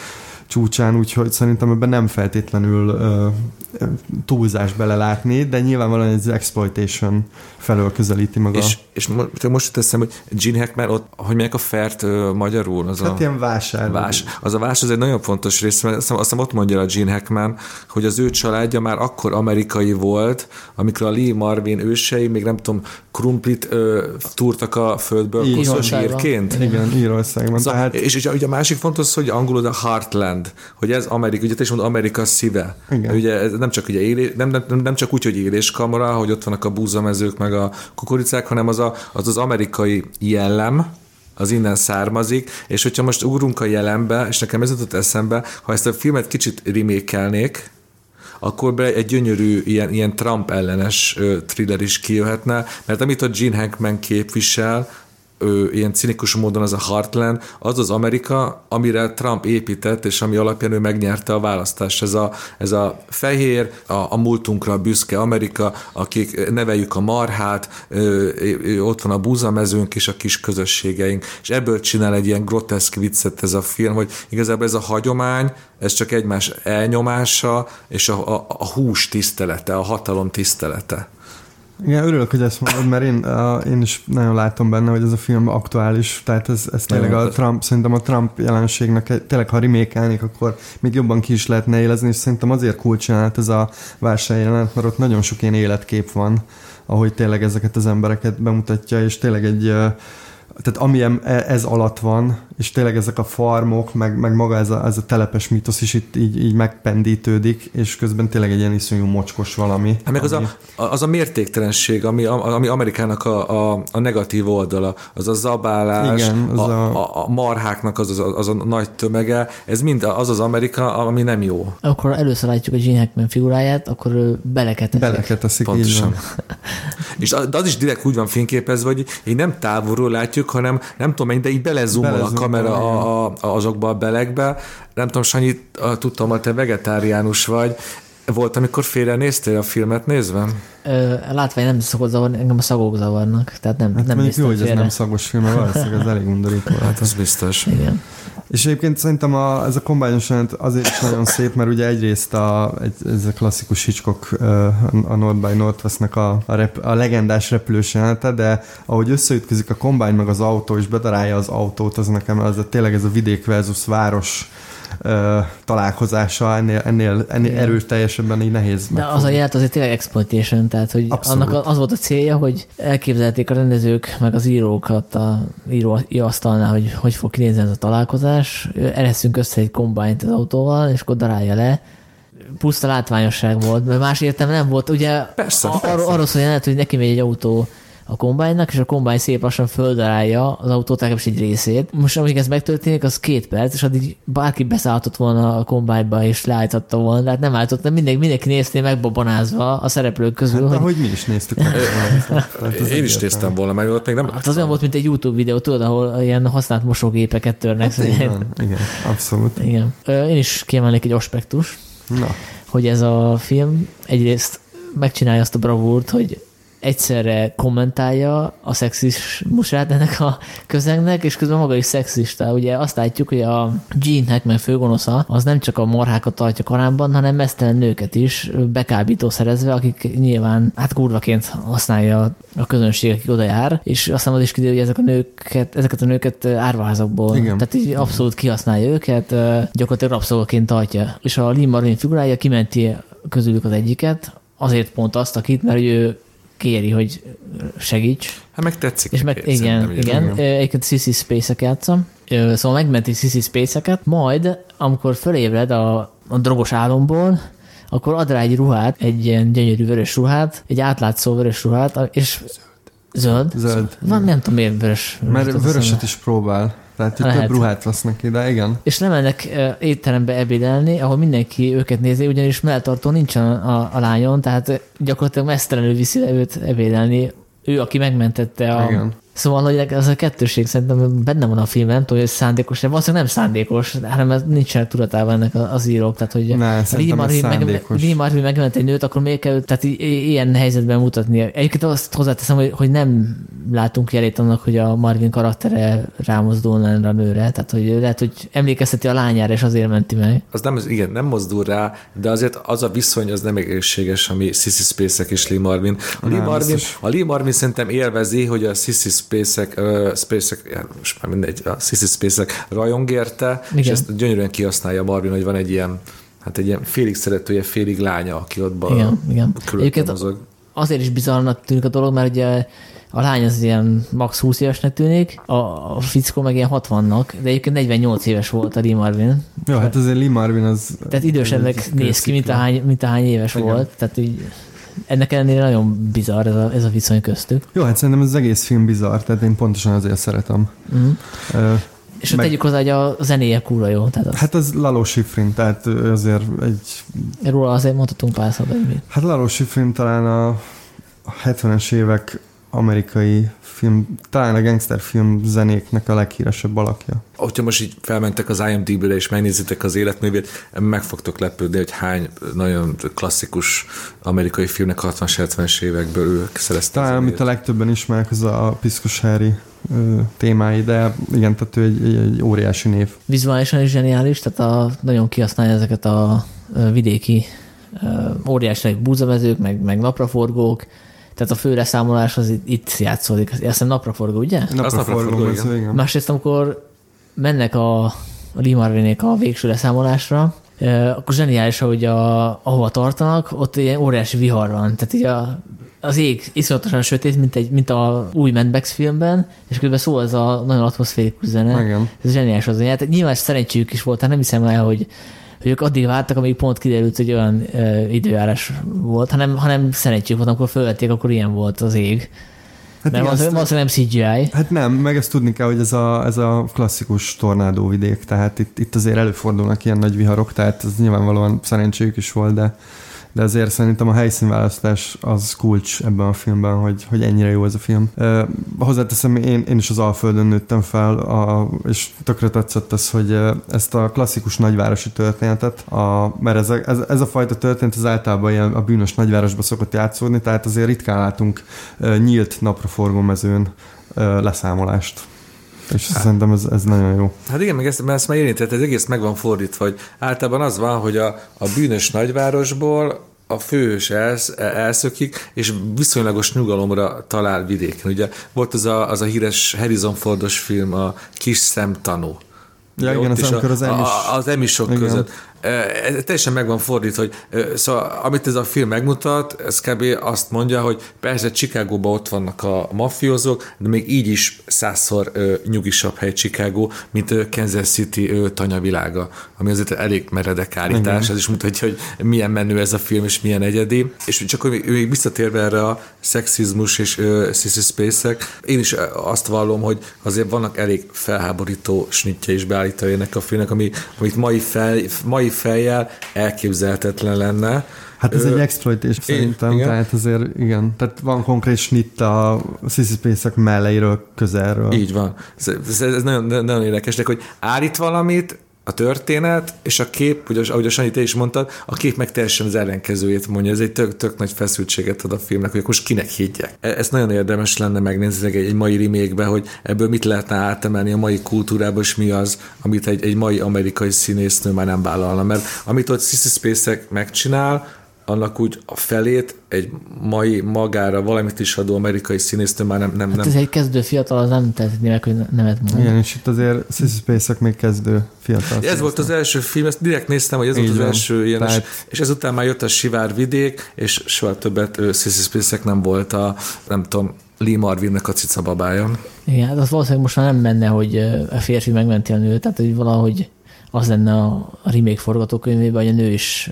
csúcsán, úgyhogy szerintem ebben nem feltétlenül uh, túlzás belelátni, de nyilvánvalóan ez exploitation felől közelíti maga. És, és most teszem, hogy Gene Hackman ott, hogy melyek a fert uh, magyarul? Az hát a, ilyen vásár. Vás, az a vás az egy nagyon fontos rész, mert azt hiszem ott mondja a Gene Hackman, hogy az ő családja már akkor amerikai volt, amikor a Lee Marvin ősei, még nem tudom, krumplit uh, túrtak a földből koszosírként. Igen, Írországban. Szóval, Tehát... És, és ugye a másik fontos, hogy angolul a Heartland, hogy ez Amerika, ugye te is mondod, Amerika szíve. Igen. Ugye ez nem csak, ugye élé, nem, nem, nem csak úgy, hogy éléskamara, hogy ott vannak a búzamezők, meg a kukoricák, hanem az a, az, az amerikai jellem, az innen származik, és hogyha most ugrunk a jelenbe, és nekem ez jutott eszembe, ha ezt a filmet kicsit rimékelnék, akkor be egy gyönyörű ilyen, ilyen Trump ellenes thriller is kijöhetne, mert amit a Gene Hackman képvisel, ő, ilyen cinikus módon az a Heartland, az az Amerika, amire Trump épített, és ami alapján ő megnyerte a választást. Ez a, ez a fehér, a, a múltunkra büszke Amerika, akik neveljük a marhát, ő, ő, ott van a búzamezőnk és a kis közösségeink, és ebből csinál egy ilyen groteszk viccet ez a film, hogy igazából ez a hagyomány, ez csak egymás elnyomása, és a, a, a hús tisztelete, a hatalom tisztelete. Igen, örülök, hogy ezt mondod, mert én, a, én is nagyon látom benne, hogy ez a film aktuális, tehát ez, ez tényleg a Trump, szerintem a Trump jelenségnek, tényleg ha remékelnék, akkor még jobban ki is lehetne élezni, és szerintem azért kulcsinált ez a válságjelenet, mert ott nagyon sok ilyen életkép van, ahogy tényleg ezeket az embereket bemutatja, és tényleg egy tehát ami e, ez alatt van, és tényleg ezek a farmok, meg, meg maga ez a, ez a telepes mítosz is itt így, így megpendítődik, és közben tényleg egy ilyen iszonyú mocskos valami. Hát meg ami... az, a, az a mértéktelenség, ami, ami Amerikának a, a, a negatív oldala, az a zabálás, Igen, az a, a, a marháknak az, az, az, az a nagy tömege, ez mind az az Amerika, ami nem jó. Akkor először látjuk a Gene Hackman figuráját, akkor ő beleketeszik. Beleketeszik, Pontosan. [LAUGHS] és az is direkt úgy van fényképezve, hogy így nem távolról látjuk, hanem nem tudom mennyi, de így belezumol a kamera a, a, azokba a belekbe. Nem tudom, Sanyi, tudtam, hogy te vegetáriánus vagy, Volt, amikor félrenéztél a filmet nézve? Ö, látvány nem szokott zavarni, engem a szagok zavarnak. Tehát nem, Hát nem mondjuk jó, hogy ez félre. nem szagos film, mert valószínűleg ez elég [LAUGHS] undorító. Hát az biztos. Igen. És egyébként szerintem a, ez a kombányos jelent azért is nagyon szép, mert ugye egyrészt a, egy, ez a klasszikus Hitchcock a North by Northwestnek a, a, rep, a legendás repülős jelenete, de ahogy összeütközik a kombány meg az autó, és bedarálja az autót, az nekem az a, tényleg ez a vidék versus város ö, találkozása ennél, ennél, ennél erőteljesebben így nehéz De az a megfogni. jelent azért tényleg exploitation, tehát hogy Abszolút. annak az volt a célja, hogy elképzelték a rendezők meg az írókat a írói asztalnál, hogy hogy fog kinézni ez a találkozás. Ereszünk össze egy kombányt az autóval, és akkor darálja le. Puszta látványosság volt, mert más értelme nem volt. Ugye Persze, a, persze. arról, szól hogy neki megy egy autó a kombánynak, és a kombány szép lassan földarálja az autót, legalábbis egy részét. Most amíg ez megtörténik, az két perc, és addig bárki beszállhatott volna a kombányba, és leállította volna, de hát nem állított, mindenki, mindenki nézné megbabonázva a szereplők közül, Hát, hogy ahogy mi is néztük meg. [LAUGHS] Tehát ez Én is néztem volna, meg ott még nem Hát az olyan volt, mint egy YouTube videó, tudod, ahol ilyen használt mosógépeket törnek. Hát, van, igen, abszolút. Igen. Én is kiemelnék egy aspektus, Na, hogy ez a film egyrészt megcsinálja azt a bravúrt, hogy egyszerre kommentálja a szexizmusát ennek a közegnek, és közben maga is szexista. Ugye azt látjuk, hogy a Gene Hackman főgonosza az nem csak a marhákat tartja karámban, hanem mesztelen nőket is bekábító szerezve, akik nyilván hát kurvaként használja a közönség, aki oda jár, és aztán az is kiderül, hogy ezek a nőket, ezeket a nőket árvaházakból, Igen. tehát így abszolút kihasználja őket, gyakorlatilag rabszolgaként tartja. És a Lee Marvin figurája kimenti közülük az egyiket, azért pont azt, akit, mert ő kéri, hogy segíts. Hát meg tetszik. És meg, igen, igen. Egyébként Sissy Space-ek játszom. Szóval megmenti Sissy Space-eket, majd, amikor fölébred a, a drogos álomból, akkor ad rá egy ruhát, egy ilyen gyönyörű vörös ruhát, egy átlátszó vörös ruhát, és zöld. Zöld. Van, nem tudom miért vörös. mert vöröset is próbál. Tehát itt Lehet. több ruhát vesz neki, de igen. És lemennek ö, étterembe ebédelni, ahol mindenki őket nézi, ugyanis melltartó nincsen a, a lányon, tehát gyakorlatilag mesztelenül viszi le őt ebédelni. Ő, aki megmentette a... Igen. Szóval, hogy ez a kettőség szerintem benne van a filmben, nem tudom, hogy szándékos, de valószínűleg nem szándékos, hanem ez nincsenek tudatában ennek az írók. Tehát, hogy Ne. Lee Marvin megment egy nőt, akkor miért kell tehát ilyen helyzetben mutatni. Egyébként azt hozzáteszem, hogy, hogy nem látunk jelét annak, hogy a Marvin karaktere rámozdulna erre a nőre. Tehát, hogy lehet, hogy emlékezteti a lányára, és azért menti meg. Az nem, igen, nem mozdul rá, de azért az a viszony az nem egészséges, ami Sissy Spacek és Lee Marvin. A Lee Marvin, biztos. a Lee Marvin szerintem élvezi, hogy a Sissy Spacek, uh, Spacek ja, most már mindegy, a Sissy Spacek rajong érte, és Igen. ezt gyönyörűen kihasználja Marvin, hogy van egy ilyen hát egy ilyen félig szeretője, félig lánya, aki ott ba, Igen, igen. Egyébként mozog. azért is bizarrnak tűnik a dolog, mert ugye a lány az ilyen max 20 évesnek tűnik, a, a fickó meg ilyen 60-nak, de egyébként 48 éves volt a Lee Marvin. Jó, hát azért Lee Marvin az... Tehát idősebbnek néz ki, mint ahány, mint ahány éves Igen. volt. Tehát így ennek ellenére nagyon bizarr ez a, ez a viszony köztük. Jó, hát szerintem ez az egész film bizarr, tehát én pontosan azért szeretem. Mm. Ö, És ott Meg- tegyük hozzá, hogy a zenéje kúra jó. Tehát az, Hát az Lalo Schifrin, tehát azért egy... róla azért mondhatunk pár mit. Hát Lalo Schifrin talán a 70-es évek amerikai film, talán a gangsterfilm zenéknek a leghíresebb alakja. Hogyha most így felmentek az IMDb-re és megnézitek az életművét, meg fogtok lepődni, hogy hány nagyon klasszikus amerikai filmnek 60-70-es évekből ők szereztek. Talán amit a legtöbben ismernek, az a Piszkos Harry témái, de igen, tehát ő egy, egy, egy óriási név. Vizuálisan is zseniális, tehát a, nagyon kihasználja ezeket a vidéki óriási búzamezők, meg, meg napraforgók, tehát a főreszámolás az itt, itt játszódik. Azt hiszem napraforgó, ugye? Napraforgó, napraforgó, az, igen. igen. Másrészt, amikor mennek a, a Lee Marvinék a végső leszámolásra, akkor zseniális, hogy a, ahova tartanak, ott ilyen óriási vihar van. Tehát így a, az ég iszonyatosan sötét, mint, egy, mint a új Mad Max filmben, és közben szól ez a nagyon atmoszférikus zene. Igen. Ez zseniális az zene. Hát nyilván szerencséjük is volt, tehát nem hiszem el, hogy, hogy ők addig vártak, amíg pont kiderült, hogy olyan ö, időjárás volt, hanem, hanem szerencséjük volt, amikor felvették, akkor ilyen volt az ég. Hát, valószínűleg azt, valószínűleg nem CGI. hát nem, meg ezt tudni kell, hogy ez a, ez a klasszikus tornádóvidék, tehát itt, itt azért előfordulnak ilyen nagy viharok, tehát ez nyilvánvalóan szerencséjük is volt, de de azért szerintem a helyszínválasztás az kulcs ebben a filmben, hogy, hogy ennyire jó ez a film. Uh, hozzáteszem, én, én is az Alföldön nőttem fel, a, és tökre tetszett ez, hogy ezt a klasszikus nagyvárosi történetet, a, mert ez a, ez, ez a fajta történet az általában ilyen a bűnös nagyvárosba szokott játszódni, tehát azért ritkán látunk nyílt napraforgó mezőn leszámolást. És hát. szerintem ez, ez nagyon jó. Hát igen, meg ezt, mert ezt már érintett, ez egész meg van fordítva, hogy általában az van, hogy a, a bűnös nagyvárosból a fős elsz, elszökik, és viszonylagos nyugalomra talál vidéken. Ugye volt az a, az a híres Harrison Fordos film, a Kis szemtanú. Ja, igen, az, amikor az emis... Az emisok igen. között ez teljesen meg van fordítva, hogy szóval amit ez a film megmutat, ez kb. azt mondja, hogy persze Chicagóban ott vannak a mafiózók, de még így is százszor nyugisabb hely Chicago, mint Kansas City tanyavilága, ami azért elég meredek állítás, ez is mutatja, hogy milyen menő ez a film, és milyen egyedi. És csak hogy még visszatérve erre a szexizmus és uh, sissy space én is azt vallom, hogy azért vannak elég felháborító snitje is beállítva ennek a filmnek, ami, amit mai, fel, mai fejjel elképzelhetetlen lenne. Hát ez Ö, egy exploitation szerintem, igen. tehát azért igen, tehát van konkrét snitt a Sissy Space-ek melleiről, közelről. Így van. Ez, ez, ez nagyon, nagyon érdekes, hogy állít valamit, a történet, és a kép, ugye, ahogy a Sanyi te is mondtad, a kép meg teljesen az ellenkezőjét mondja. Ez egy tök, tök nagy feszültséget ad a filmnek, hogy most kinek higgyek. E, ezt nagyon érdemes lenne megnézni egy, mai remékbe, hogy ebből mit lehetne átemelni a mai kultúrába, és mi az, amit egy, egy mai amerikai színésznő már nem vállalna. Mert amit ott Sissy Spacek megcsinál, annak úgy a felét egy mai magára valamit is adó amerikai színésznő már nem... nem, hát nem. ez egy kezdő fiatal, az nem tehetné meg, hogy nevet mond. Igen, és itt azért Sissy Spacek még kezdő fiatal. Ez volt az első film, ezt direkt néztem, hogy ez Így volt az van. első ilyen, Tehát... és, és ezután már jött a Sivár vidék, és soha többet Sissy Spacek nem volt a, nem tudom, Lee Marvinnek a cica babája. Igen, hát az valószínűleg most már nem menne, hogy a férfi megmenti a nőt, tehát hogy valahogy az lenne a remake forgatókönyvében, hogy a nő is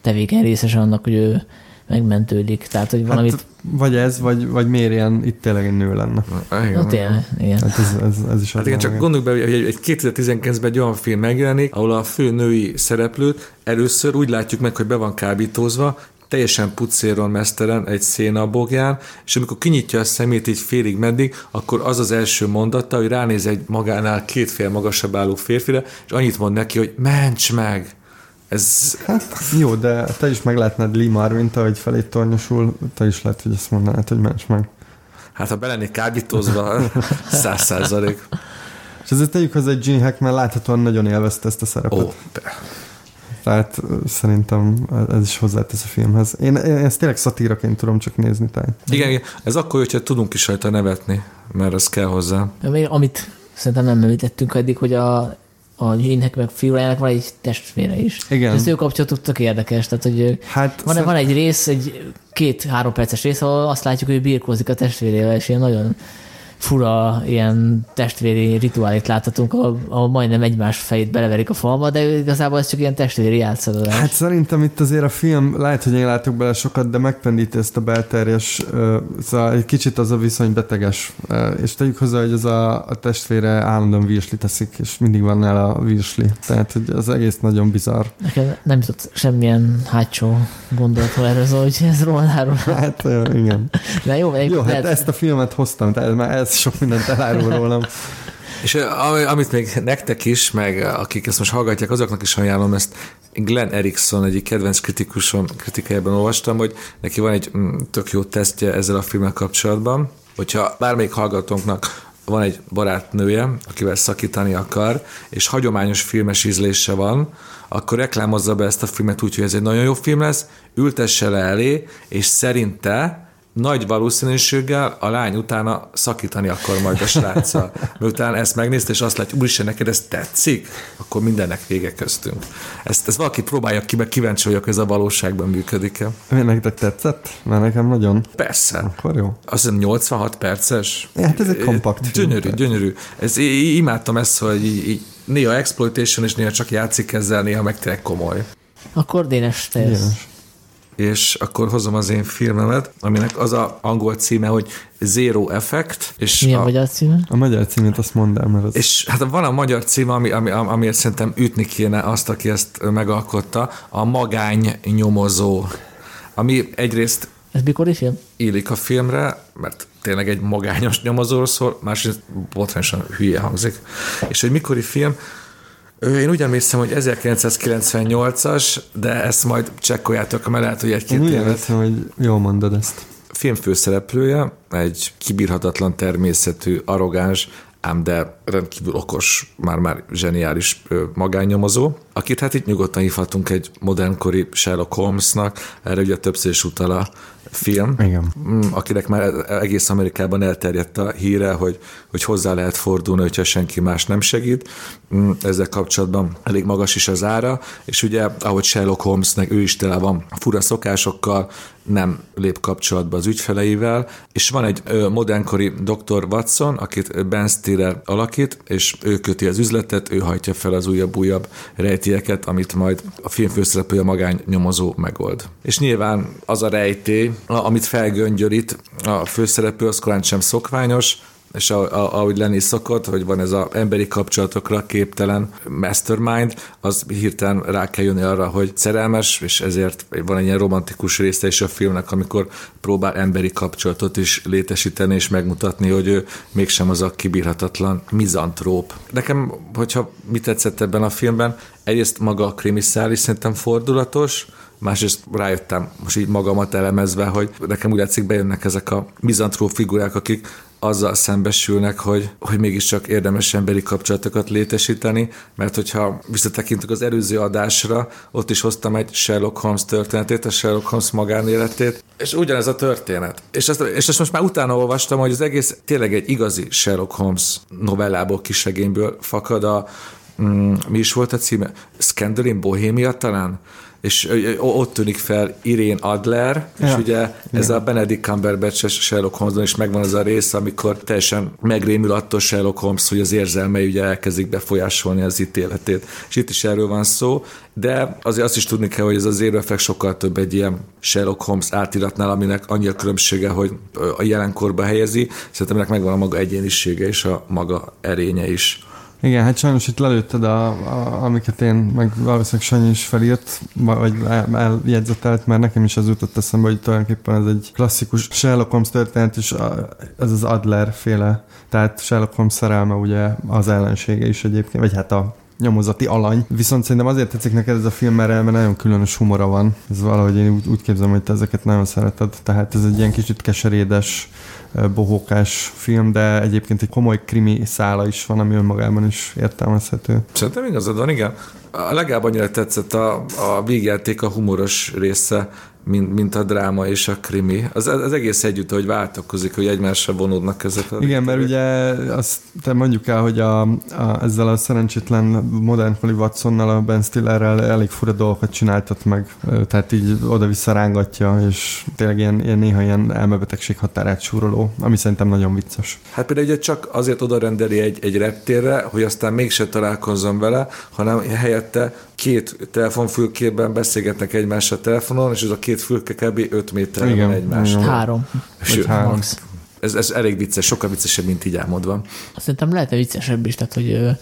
tevékeny részes annak, hogy ő megmentődik. Tehát, hogy valamit... Hát, vagy ez, vagy, vagy miért ilyen itt tényleg egy nő lenne. Igen. Na, tényleg, igen. Hát ez, ez, ez is hát igen, csak gondoljuk be, hogy egy 2019-ben egy olyan film megjelenik, ahol a fő női szereplőt először úgy látjuk meg, hogy be van kábítózva, teljesen pucéron mesztelen egy szénabogján, és amikor kinyitja a szemét így félig meddig, akkor az az első mondata, hogy ránéz egy magánál két fél magasabb álló férfire, és annyit mond neki, hogy ments meg! Ez... Hát jó, de te is meg lehetned Lee Marvin, hogy felé tornyosul, te is lehet, hogy azt mondanád, hogy ments meg. Hát ha belennék kábítózva, [LAUGHS] száz százalék. És ezért tegyük hozzá, hogy Gene Hackman láthatóan nagyon élvezte ezt a szerepet. Ó, tehát szerintem ez is hozzátesz a filmhez. Én, én ezt tényleg szatíraként tudom csak nézni. Tehát. Igen, igen, ez akkor, hogyha tudunk is rajta nevetni, mert ez kell hozzá. Még amit szerintem nem említettünk eddig, hogy a, a meg fiújának van egy testvére is. Igen. Az ő kapcsolatuk tök érdekes. Tehát, hogy hát van, szerint... van egy rész, egy két-három perces rész, ahol azt látjuk, hogy birkózik a testvérével, és ilyen nagyon fura ilyen testvéri rituálét láthatunk, ahol, ahol majdnem egymás fejét beleverik a falba, de igazából ez csak ilyen testvéri játszadás. Hát szerintem itt azért a film, lehet, hogy én látok bele sokat, de megpendíti ezt a belterjes, szóval egy kicsit az a viszony beteges, és tegyük hozzá, hogy az a, a testvére állandóan virsli teszik, és mindig van nála a virsli, tehát hogy az egész nagyon bizarr. Nekem nem jutott semmilyen hátsó gondolatom erről, hogy ez róláról. Hát igen. De jó, jó hát lehet... ezt a filmet hoztam, tehát már ez sok mindent elárul rólam. És amit még nektek is, meg akik ezt most hallgatják, azoknak is ajánlom ezt, Glenn Erickson egyik kedvenc kritikusom kritikájában olvastam, hogy neki van egy mm, tök jó tesztje ezzel a filmmel kapcsolatban, hogyha bármelyik hallgatónknak van egy barátnője, akivel szakítani akar, és hagyományos filmes ízlése van, akkor reklámozza be ezt a filmet úgy, hogy ez egy nagyon jó film lesz, ültesse le elé, és szerinte nagy valószínűséggel a lány utána szakítani akar majd a sráccal. Miután ezt megnézte, és azt látja, úristen, neked ez tetszik, akkor mindennek vége köztünk. Ezt, ezt valaki próbálja ki, mert kíváncsi vagyok, ez a valóságban működik-e. Nektek tetszett? Mert nekem nagyon. Persze. Akkor jó. Azt hiszem 86 perces. Ja, hát ez egy kompakt Gyönyörű, film, gyönyörű. Ez, imádtam ezt, hogy így, így, néha exploitation, és néha csak játszik ezzel, néha meg tényleg komoly. Akkor Dénes, te és akkor hozom az én filmemet, aminek az a angol címe, hogy Zero Effect. És Milyen a, magyar címe? A magyar címét azt mondd el, mert az... És hát van a magyar címe, ami, ami, amiért szerintem ütni kéne azt, aki ezt megalkotta, a magány nyomozó ami egyrészt Ez mikori film? illik a filmre, mert tényleg egy magányos nyomozóról szól, másrészt botrányosan hülye hangzik. És egy mikori film, Ö, én úgy emlékszem, hogy 1998-as, de ezt majd csekkoljátok, mert lehet, hogy Én egy-két úgy évet. hogy jól mondod ezt. film főszereplője egy kibírhatatlan természetű, arrogáns, ám de rendkívül okos, már-már zseniális magánnyomozó, akit hát itt nyugodtan hívhatunk egy modernkori Sherlock Holmesnak, erre ugye többször is utal a film, Igen. Mm, akinek már egész Amerikában elterjedt a híre, hogy, hogy hozzá lehet fordulni, hogyha senki más nem segít. Mm, Ezzel kapcsolatban elég magas is az ára, és ugye, ahogy Sherlock Holmesnek ő is tele van fura szokásokkal, nem lép kapcsolatba az ügyfeleivel, és van egy modernkori Dr. Watson, akit Ben Stiller alakít, és ő köti az üzletet, ő hajtja fel az újabb-újabb rejtélyeket, amit majd a film főszereplője magány nyomozó megold. És nyilván az a rejtély, amit felgöngyölít a főszereplő, az korán sem szokványos, és a, a, ahogy lenni szokott, hogy van ez az emberi kapcsolatokra képtelen mastermind, az hirtelen rá kell jönni arra, hogy szerelmes, és ezért van egy ilyen romantikus része is a filmnek, amikor próbál emberi kapcsolatot is létesíteni, és megmutatni, hogy ő mégsem az a kibírhatatlan mizantróp. Nekem, hogyha mit tetszett ebben a filmben, egyrészt maga a krimiszális szerintem fordulatos, másrészt rájöttem most így magamat elemezve, hogy nekem úgy látszik bejönnek ezek a mizantróp figurák, akik azzal szembesülnek, hogy, hogy mégiscsak érdemes emberi kapcsolatokat létesíteni, mert hogyha visszatekintünk az előző adásra, ott is hoztam egy Sherlock Holmes történetét, a Sherlock Holmes magánéletét, és ugyanez a történet. És ezt, és ezt most már utána olvastam, hogy az egész tényleg egy igazi Sherlock Holmes novellából, kisregényből fakad a, mm, mi is volt a címe? Scandal in Bohemia talán? És ott tűnik fel Irene Adler, és Ja. ugye ez a Benedict Cumberbatch Sherlock Holmesban is megvan az a rész, amikor teljesen megrémül attól Sherlock Holmes, hogy az érzelmei ugye elkezdik befolyásolni az ítéletét. És itt is erről van szó, de azért azt is tudni kell, hogy ez az érvefek sokkal több egy ilyen Sherlock Holmes átiratnál, aminek annyi a különbsége, hogy a jelenkorba helyezi. Szerintem ennek megvan a maga egyénisége és a maga erénye is. Igen, hát sajnos itt lelőtted, a, a, amiket én, meg valószínűleg Sanyi is felírt, vagy el- eljegyzetelt, mert nekem is az jutott eszembe, hogy tulajdonképpen ez egy klasszikus Sherlock Holmes történet, és ez az Adler féle, tehát Sherlock Holmes szerelme ugye az ellensége is egyébként, vagy hát a nyomozati alany. Viszont szerintem azért tetszik neked ez a film, mert, mert nagyon különös humora van. Ez valahogy én úgy, úgy képzelem, hogy te ezeket nagyon szereted. Tehát ez egy ilyen kicsit keserédes, bohókás film, de egyébként egy komoly krimi szála is van, ami önmagában is értelmezhető. Szerintem igazad van, igen. A legalább annyira tetszett a, a végjáték a humoros része, mint, mint a dráma és a krimi. Az, az egész együtt, hogy változik, hogy egymásra vonódnak ezek a Igen, mert ugye azt te mondjuk el, hogy a, a, ezzel a szerencsétlen modern Holly Watsonnal, a Ben Stillerrel elég fura dolgokat csináltat meg, tehát így oda-vissza rángatja, és tényleg ilyen, ilyen néha ilyen elmebetegség határát súroló, ami szerintem nagyon vicces. Hát például ugye csak azért oda rendeli egy, egy reptérre, hogy aztán mégse találkozzon vele, hanem helyette két telefonfülkében beszélgetnek egymással telefonon, és ez a két fülke kb. 5 méterre Igen, van egymástól. Három. Sőt, három. Max. Ez, ez elég vicces, sokkal viccesebb, mint így elmondva. Szerintem lehetne viccesebb is, tehát hogy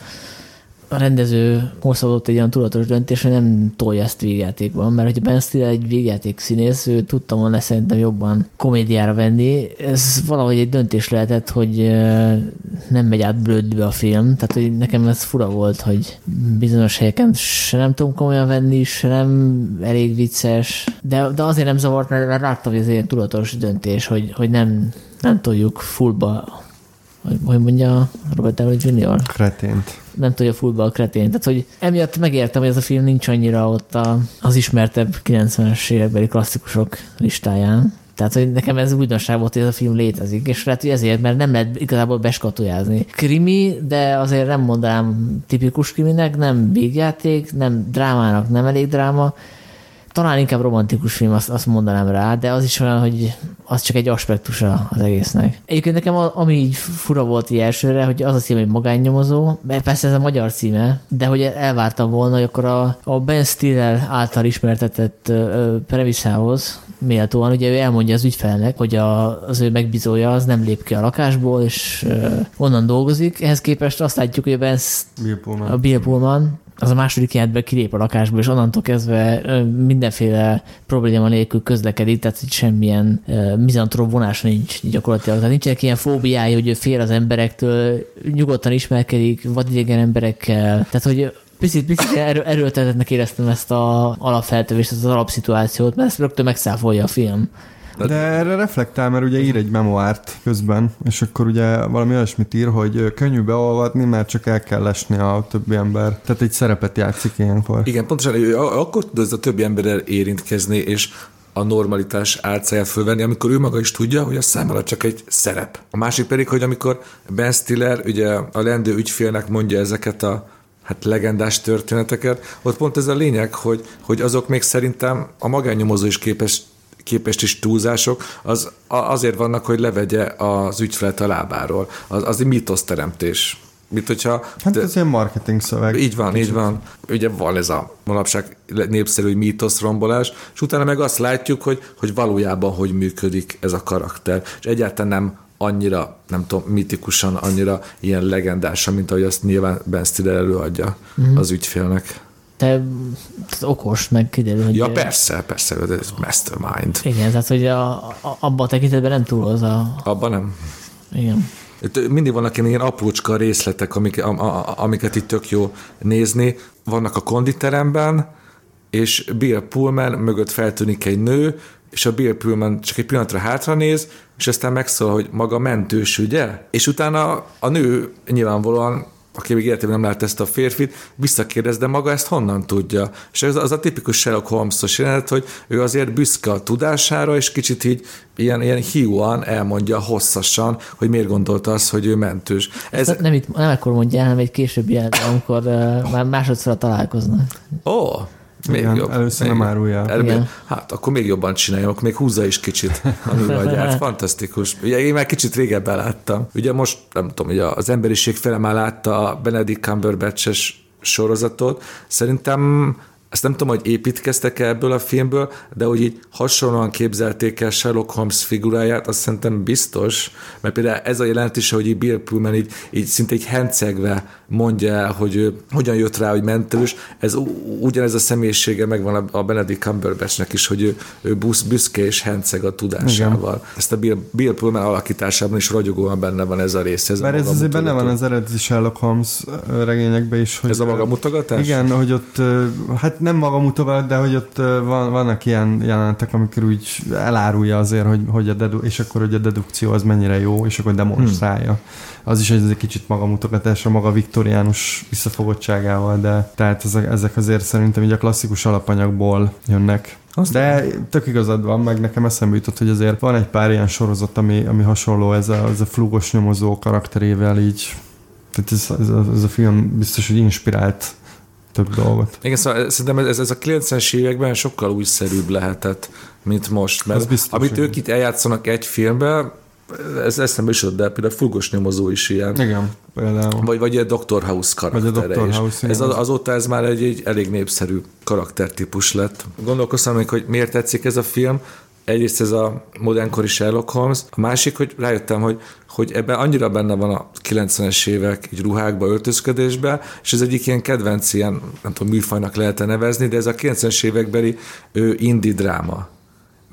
a rendező hozzadott egy olyan tudatos döntés, hogy nem tolja ezt végjátékban, mert hogy Ben Stiller egy végjáték színész, ő tudta volna szerintem jobban komédiára venni. Ez valahogy egy döntés lehetett, hogy nem megy át blödbe a film, tehát hogy nekem ez fura volt, hogy bizonyos helyeken se nem tudom komolyan venni, se nem elég vicces, de, de azért nem zavart, mert láttam, hogy ez egy tudatos döntés, hogy, hogy nem, nem toljuk fullba hogy, hogy mondja Robert Downey Jr. Kretént. Nem tudja a kretén. Tehát, hogy emiatt megértem, hogy ez a film nincs annyira ott a, az ismertebb 90-es évekbeli klasszikusok listáján. Tehát, hogy nekem ez újdonság volt, hogy ez a film létezik, és lehet, hogy ezért, mert nem lehet igazából beskatujázni. Krimi, de azért nem mondanám tipikus kriminek, nem végjáték, nem drámának, nem elég dráma, talán inkább romantikus film, azt, azt mondanám rá, de az is olyan, hogy az csak egy aspektusa az egésznek. Egyébként nekem ami így fura volt így elsőre, hogy az a cím, hogy magánnyomozó, mert persze ez a magyar címe, de hogy elvártam volna, hogy akkor a, a Ben Stiller által ismertetett ö, premisszához méltóan, ugye ő elmondja az ügyfelnek, hogy a, az ő megbízója az nem lép ki a lakásból, és ö, onnan dolgozik. Ehhez képest azt látjuk, hogy a Ben Bill Pullman. a Bill Pullman az a második jelentben kilép a lakásból, és onnantól kezdve mindenféle probléma nélkül közlekedik, tehát hogy semmilyen mizantrop vonása nincs gyakorlatilag. Tehát nincsenek ilyen fóbiája, hogy ő fél az emberektől, nyugodtan ismerkedik vadidegen emberekkel. Tehát, hogy picit, picit erő, erőltetetnek éreztem ezt a alapfeltevést, ezt az alapszituációt, mert ezt rögtön megszáfolja a film. De erre reflektál, mert ugye ír egy memoárt közben, és akkor ugye valami olyasmit ír, hogy könnyű beolvadni, mert csak el kell lesni a többi ember. Tehát egy szerepet játszik ilyenkor. Igen, pontosan, ő akkor tud ez a többi emberrel érintkezni, és a normalitás álcáját fölvenni, amikor ő maga is tudja, hogy a számára csak egy szerep. A másik pedig, hogy amikor Ben Stiller ugye a lendő ügyfélnek mondja ezeket a hát legendás történeteket, ott pont ez a lényeg, hogy, hogy azok még szerintem a magánnyomozó is képes képest is túlzások, az azért vannak, hogy levegye az ügyfelet a lábáról. Az, az egy mítoszteremtés. Mint hogyha... Hát ez ilyen marketing szöveg. Így van, így van. Ugye van ez a manapság népszerű mítoszrombolás, és utána meg azt látjuk, hogy, hogy valójában hogy működik ez a karakter. És egyáltalán nem annyira, nem tudom, mitikusan, annyira ilyen legendásan, mint ahogy azt nyilván Ben Stiller előadja mm. az ügyfélnek te okos, meg kiderül, hogy... Ja, persze, persze, ez mastermind. Igen, tehát, hogy a, a, abban a tekintetben nem túl az a... Abban nem. Igen. Mindig vannak ilyen aprócska részletek, amik, a, a, amiket itt tök jó nézni. Vannak a konditeremben, és Bill Pullman mögött feltűnik egy nő, és a Bill Pullman csak egy pillanatra hátra néz, és aztán megszól, hogy maga mentős, ugye? És utána a nő nyilvánvalóan aki még életében nem látta ezt a férfit, visszakérdez, de maga ezt honnan tudja? És ez az a tipikus Sherlock Holmes-os jelenet, hogy ő azért büszke a tudására, és kicsit így ilyen, ilyen hiúan elmondja hosszasan, hogy miért gondolta azt, hogy ő mentős. Ez... Nem, nem, itt, nem ekkor mondja, hanem egy későbbi jelent, amikor uh, már másodszor találkoznak. Ó, oh, még Igen, jobb. Először nem árulja. El, hát akkor még jobban csinálja, akkor még húzza is kicsit a művagyát. [LAUGHS] Fantasztikus. Ugye én már kicsit régebben láttam. Ugye most, nem tudom, ugye az emberiség fele már látta a Benedict Cumberbatch-es sorozatot. Szerintem ezt nem tudom, hogy építkeztek -e ebből a filmből, de hogy így hasonlóan képzelték el Sherlock Holmes figuráját, azt szerintem biztos, mert például ez a jelentés, hogy így Bill Pullman így, így szinte egy hencegve mondja el, hogy ő hogyan jött rá, hogy mentős, ez ugyanez a személyisége megvan a Benedict Cumberbatchnek is, hogy ő, ő busz, büszke és henceg a tudásával. Igen. Ezt a Bill, Bill Pullman alakításában is ragyogóan benne van ez a rész. Ez Mert ez azért benne van az eredeti Sherlock Holmes regényekben is. Hogy ez a maga mutogatás? Igen, hogy ott, hát nem maga mutogat, de hogy ott van, vannak ilyen jelenetek, amikor úgy elárulja azért, hogy, hogy a dedu- és akkor hogy a dedukció az mennyire jó, és akkor demonstrálja. Hmm. Az is egy kicsit maga mutogatásra, maga viktoriánus visszafogottságával, de tehát ezek, ezek azért szerintem így a klasszikus alapanyagból jönnek. De tök igazad van, meg nekem eszembe jutott, hogy azért van egy pár ilyen sorozat, ami, ami hasonló ez a, ez a flugos nyomozó karakterével így. Tehát ez, ez, a, ez a film biztos, hogy inspirált több dolgot. Igen, szóval szerintem ez, ez a 90-es években sokkal újszerűbb lehetett, mint most. Mert biztos, amit igen. ők itt eljátszanak egy filmben, ez eszembe is de például a Fulgos nyomozó is ilyen. Igen, például. Vagy, vagy a Dr. House karaktere vagy a Dr. is. House, ez az, azóta ez már egy, egy elég népszerű karaktertípus lett. Gondolkoztam még, hogy miért tetszik ez a film. Egyrészt ez a modernkori Sherlock Holmes, a másik, hogy rájöttem, hogy, hogy ebben annyira benne van a 90-es évek így ruhákba, öltözködésbe, és ez egyik ilyen kedvenc ilyen, nem tudom, műfajnak lehet nevezni, de ez a 90-es évekbeli ő, indie dráma.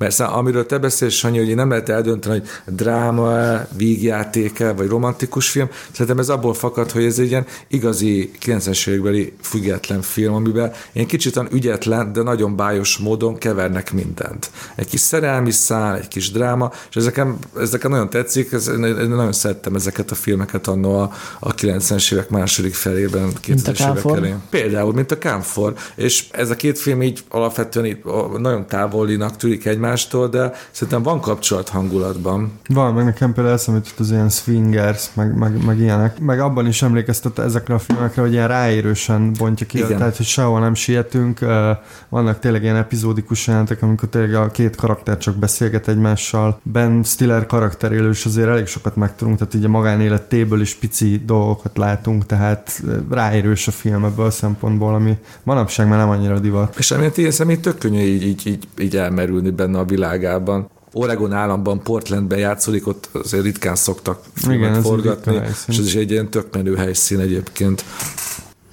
Mert szóval, amiről te beszélsz, Sanyi, hogy nem lehet eldönteni, hogy dráma, vígjátéke, vagy romantikus film. Szerintem ez abból fakad, hogy ez egy ilyen igazi 90-es évekbeli független film, amiben ilyen kicsit ügyetlen, de nagyon bájos módon kevernek mindent. Egy kis szerelmi szál, egy kis dráma, és ezeken, ezeken nagyon tetszik, ez, én nagyon szerettem ezeket a filmeket annó a, a 90-es évek második felében, 2000-es évek elején. Például, mint a Kámfor. És ez a két film így alapvetően így nagyon távolinak tűnik egymás, egymástól, de szerintem van kapcsolat hangulatban. Van, meg nekem például eszembe az ilyen swingers, meg, meg, meg ilyenek. Meg abban is emlékeztet ezekre a filmekre, hogy ilyen ráérősen bontja ki, Igen. tehát hogy sehol nem sietünk. Vannak tényleg ilyen epizódikus jelentek, amikor tényleg a két karakter csak beszélget egymással. Ben Stiller karakteréről is azért elég sokat megtudunk, tehát így a magánéletéből is pici dolgokat látunk, tehát ráérős a film ebből a szempontból, ami manapság már nem annyira divat. És amiért ilyen személy tök könnyű így, így, így, így elmerülni benne a világában. Oregon államban, Portlandben játszódik, ott azért ritkán szoktak filmet forgatni, és ez is egy ilyen tök menő helyszín egyébként.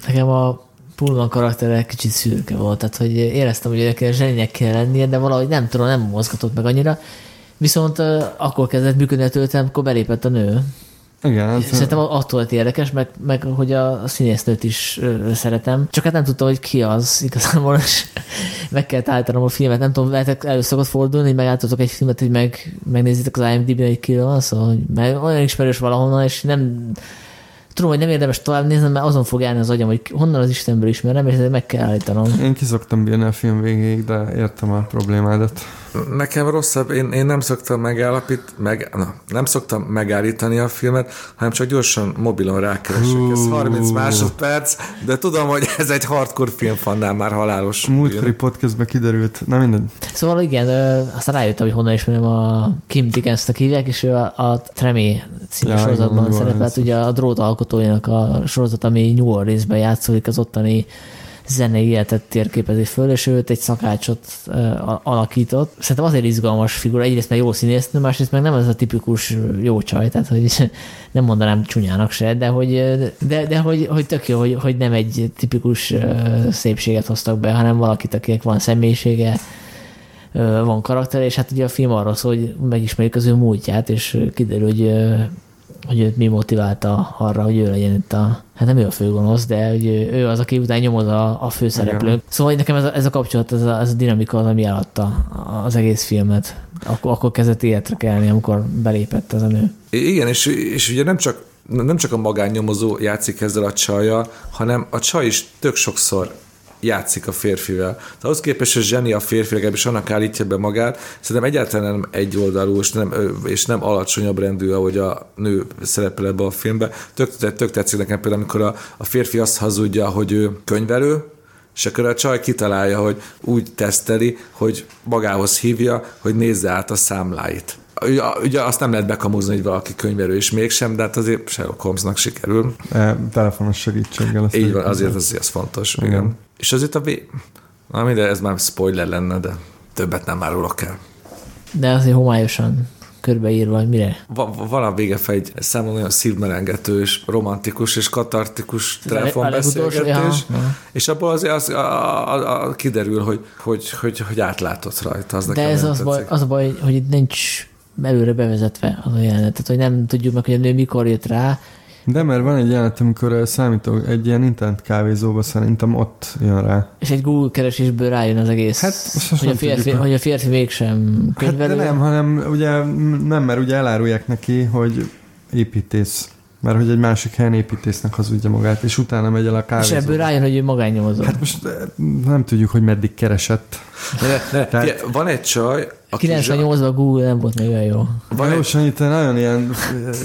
Nekem a Pullman karaktere kicsit szürke volt, tehát hogy éreztem, hogy neki a zseninek kell lennie, de valahogy nem tudom, nem mozgatott meg annyira. Viszont akkor kezdett működni a töltem, amikor belépett a nő. Igen, hát, Szerintem attól lett érdekes, meg, meg hogy a színésznőt is szeretem. Csak hát nem tudtam, hogy ki az igazából, és [LAUGHS] meg kell állítanom a filmet. Nem tudom, lehetek elő szokott fordulni, hogy megálltatok egy filmet, hogy meg, megnézitek az IMDb-n, hogy ki van szó, hogy meg olyan ismerős valahonnan, és nem tudom, hogy nem érdemes tovább nézni, mert azon fog állni az agyam, hogy honnan az Istenből ismerem, és ezért meg kell állítanom. Én kiszoktam bírni a film végéig, de értem a problémádat. Nekem rosszabb, én, én nem szoktam megállapít, meg, na, nem szoktam megállítani a filmet, hanem csak gyorsan mobilon rákeresek. Ez 30 másodperc, de tudom, hogy ez egy hardcore filmfannál már halálos. Múltkori podcastben kiderült, nem mindegy. Szóval igen, ö, aztán rájöttem, hogy honnan ismerem a Kim Dickens-t hívják, és ő a, a Tremé című Ja, sorozatban szerepelt, ugye a drót alkotójának a sorozat, ami New Orleansben játszódik, az ottani zenei életet térképezi föl, és őt egy szakácsot alakított. Szerintem azért izgalmas figura, egyrészt meg jó színésznő, másrészt meg nem ez a tipikus jó csaj, tehát hogy [LAUGHS] nem mondanám csúnyának se, de hogy, de, de hogy, hogy tök jó, hogy, hogy nem egy tipikus szépséget hoztak be, hanem valakit, akinek van személyisége, van karakter, és hát ugye a film arról szól, hogy megismerjük az ő múltját, és kiderül, hogy, hogy őt mi motiválta arra, hogy ő legyen itt a, hát nem ő a főgonosz, de hogy ő- az, aki után nyomoz a, a főszereplő. Szóval nekem ez a, ez a kapcsolat, ez a, ez a dinamika az, ami eladta az egész filmet. Akkor, akkor kezdett életre kelni, amikor belépett ez a nő. Igen, és, és ugye nem csak, nem csak a magánnyomozó játszik ezzel a csajjal, hanem a csaj is tök sokszor játszik a férfivel. Tehát ahhoz képest, hogy zseni a férfi, legalábbis annak állítja be magát, szerintem egyáltalán nem egyoldalú, és nem, és nem alacsonyabb rendű, ahogy a nő szerepel ebbe a filmbe. Tök, tök tetszik nekem például, amikor a, a férfi azt hazudja, hogy ő könyvelő, és akkor a csaj kitalálja, hogy úgy teszteli, hogy magához hívja, hogy nézze át a számláit. Ugye, ugye azt nem lehet bekamuzni, hogy valaki könyvelő is mégsem, de hát azért Sherlock Holmesnak sikerül. E, telefonos segítséggel. Így van, azért az, az fontos. Igen. Igen. És azért a vé... Na minden, ez már spoiler lenne, de többet nem árulok el. De azért homályosan körbeírva, hogy mire. Va- van a vége egy számomra nagyon szívmelengető és romantikus és katartikus telefonbeszélgetés, és abból azért az, a, a, a, kiderül, hogy, hogy, hogy, hogy átlátott rajta. Az De ez az, baj, az baj, hogy itt nincs előre bevezetve az a jelenet. Tehát, hogy nem tudjuk meg, hogy a nő mikor jött rá, De mert van egy jelenet, amikor ö, számító, egy ilyen internet kávézóba szerintem ott jön rá. és egy Google keresésből rájön az egész, Hát, most hogy, a férfi, hogy a férfi mégsem Hát könyvelő. de nem, hanem ugye nem, mert ugye elárulják neki, hogy építész. Mert hogy egy másik helyen építésznek hazudja magát, és utána megy el a és kávézóba. ebből rájön, hogy ő magánnyomozó. Hát most eh, nem tudjuk, hogy meddig keresett. Ne, [LAUGHS] ne, Tehát- Tehát... Van egy csaj, aki 98-ban Google nem volt még olyan jó. Van Jó, egy, Sanyi, te nagyon ilyen...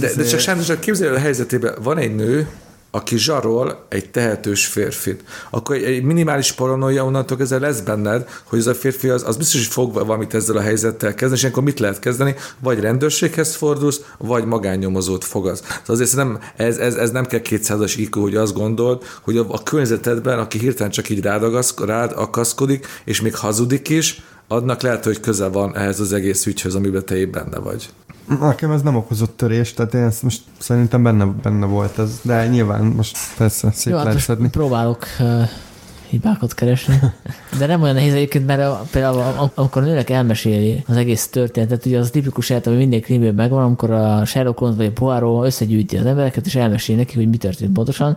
de, de csak sajnos csak képzelj el a helyzetében, van egy nő, aki zsarol egy tehetős férfit, akkor egy, minimális paranoia onnantól kezdve lesz benned, hogy ez a férfi az, az biztos, hogy fog valamit ezzel a helyzettel kezdeni, és ilyenkor mit lehet kezdeni? Vagy rendőrséghez fordulsz, vagy magánnyomozót fogasz. Szóval azért szerintem ez, ez, ez nem kell 200-as IQ, hogy azt gondold, hogy a, a környezetedben, aki hirtelen csak így rád, agaszk, rád akaszkodik, és még hazudik is, adnak lehet, hogy köze van ehhez az egész ügyhöz, amiben te épp benne vagy. Nekem ez nem okozott törést, tehát én ezt most szerintem benne, benne volt ez, de nyilván most persze szép jó, hát lehet most szedni. próbálok uh, hibákat keresni. De nem olyan nehéz egyébként, mert a, például a- amikor a nőnek elmeséli az egész történetet, ugye az a tipikus eset, ami minden krimben megvan, amikor a Sherlock Holmes vagy a Poirot összegyűjti az embereket, és elmeséli neki, hogy mi történt pontosan.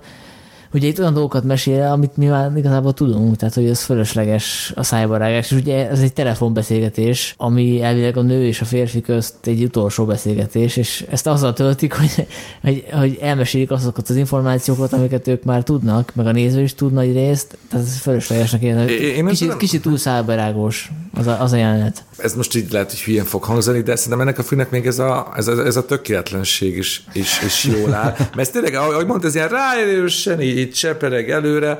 Ugye itt olyan dolgokat mesél amit mi már igazából tudunk, tehát hogy ez fölösleges a szájbarágás, és ugye ez egy telefonbeszélgetés, ami elvileg a nő és a férfi közt egy utolsó beszélgetés, és ezt azzal töltik, hogy, hogy, hogy elmesélik azokat az információkat, amiket ők már tudnak, meg a néző is tud nagy részt, tehát ez fölöslegesnek ezzel Kicsit, nem- kicsit túl szájbarágos az a, az a jelenet. ez most így lehet, hogy hülyén fog hangzani, de szerintem ennek a filmnek még ez a, ez a, ez a tökéletlenség is, is, is jól áll. Mert ez tényleg, ahogy mondta, ez ilyen ráérősen, így, így csepereg előre,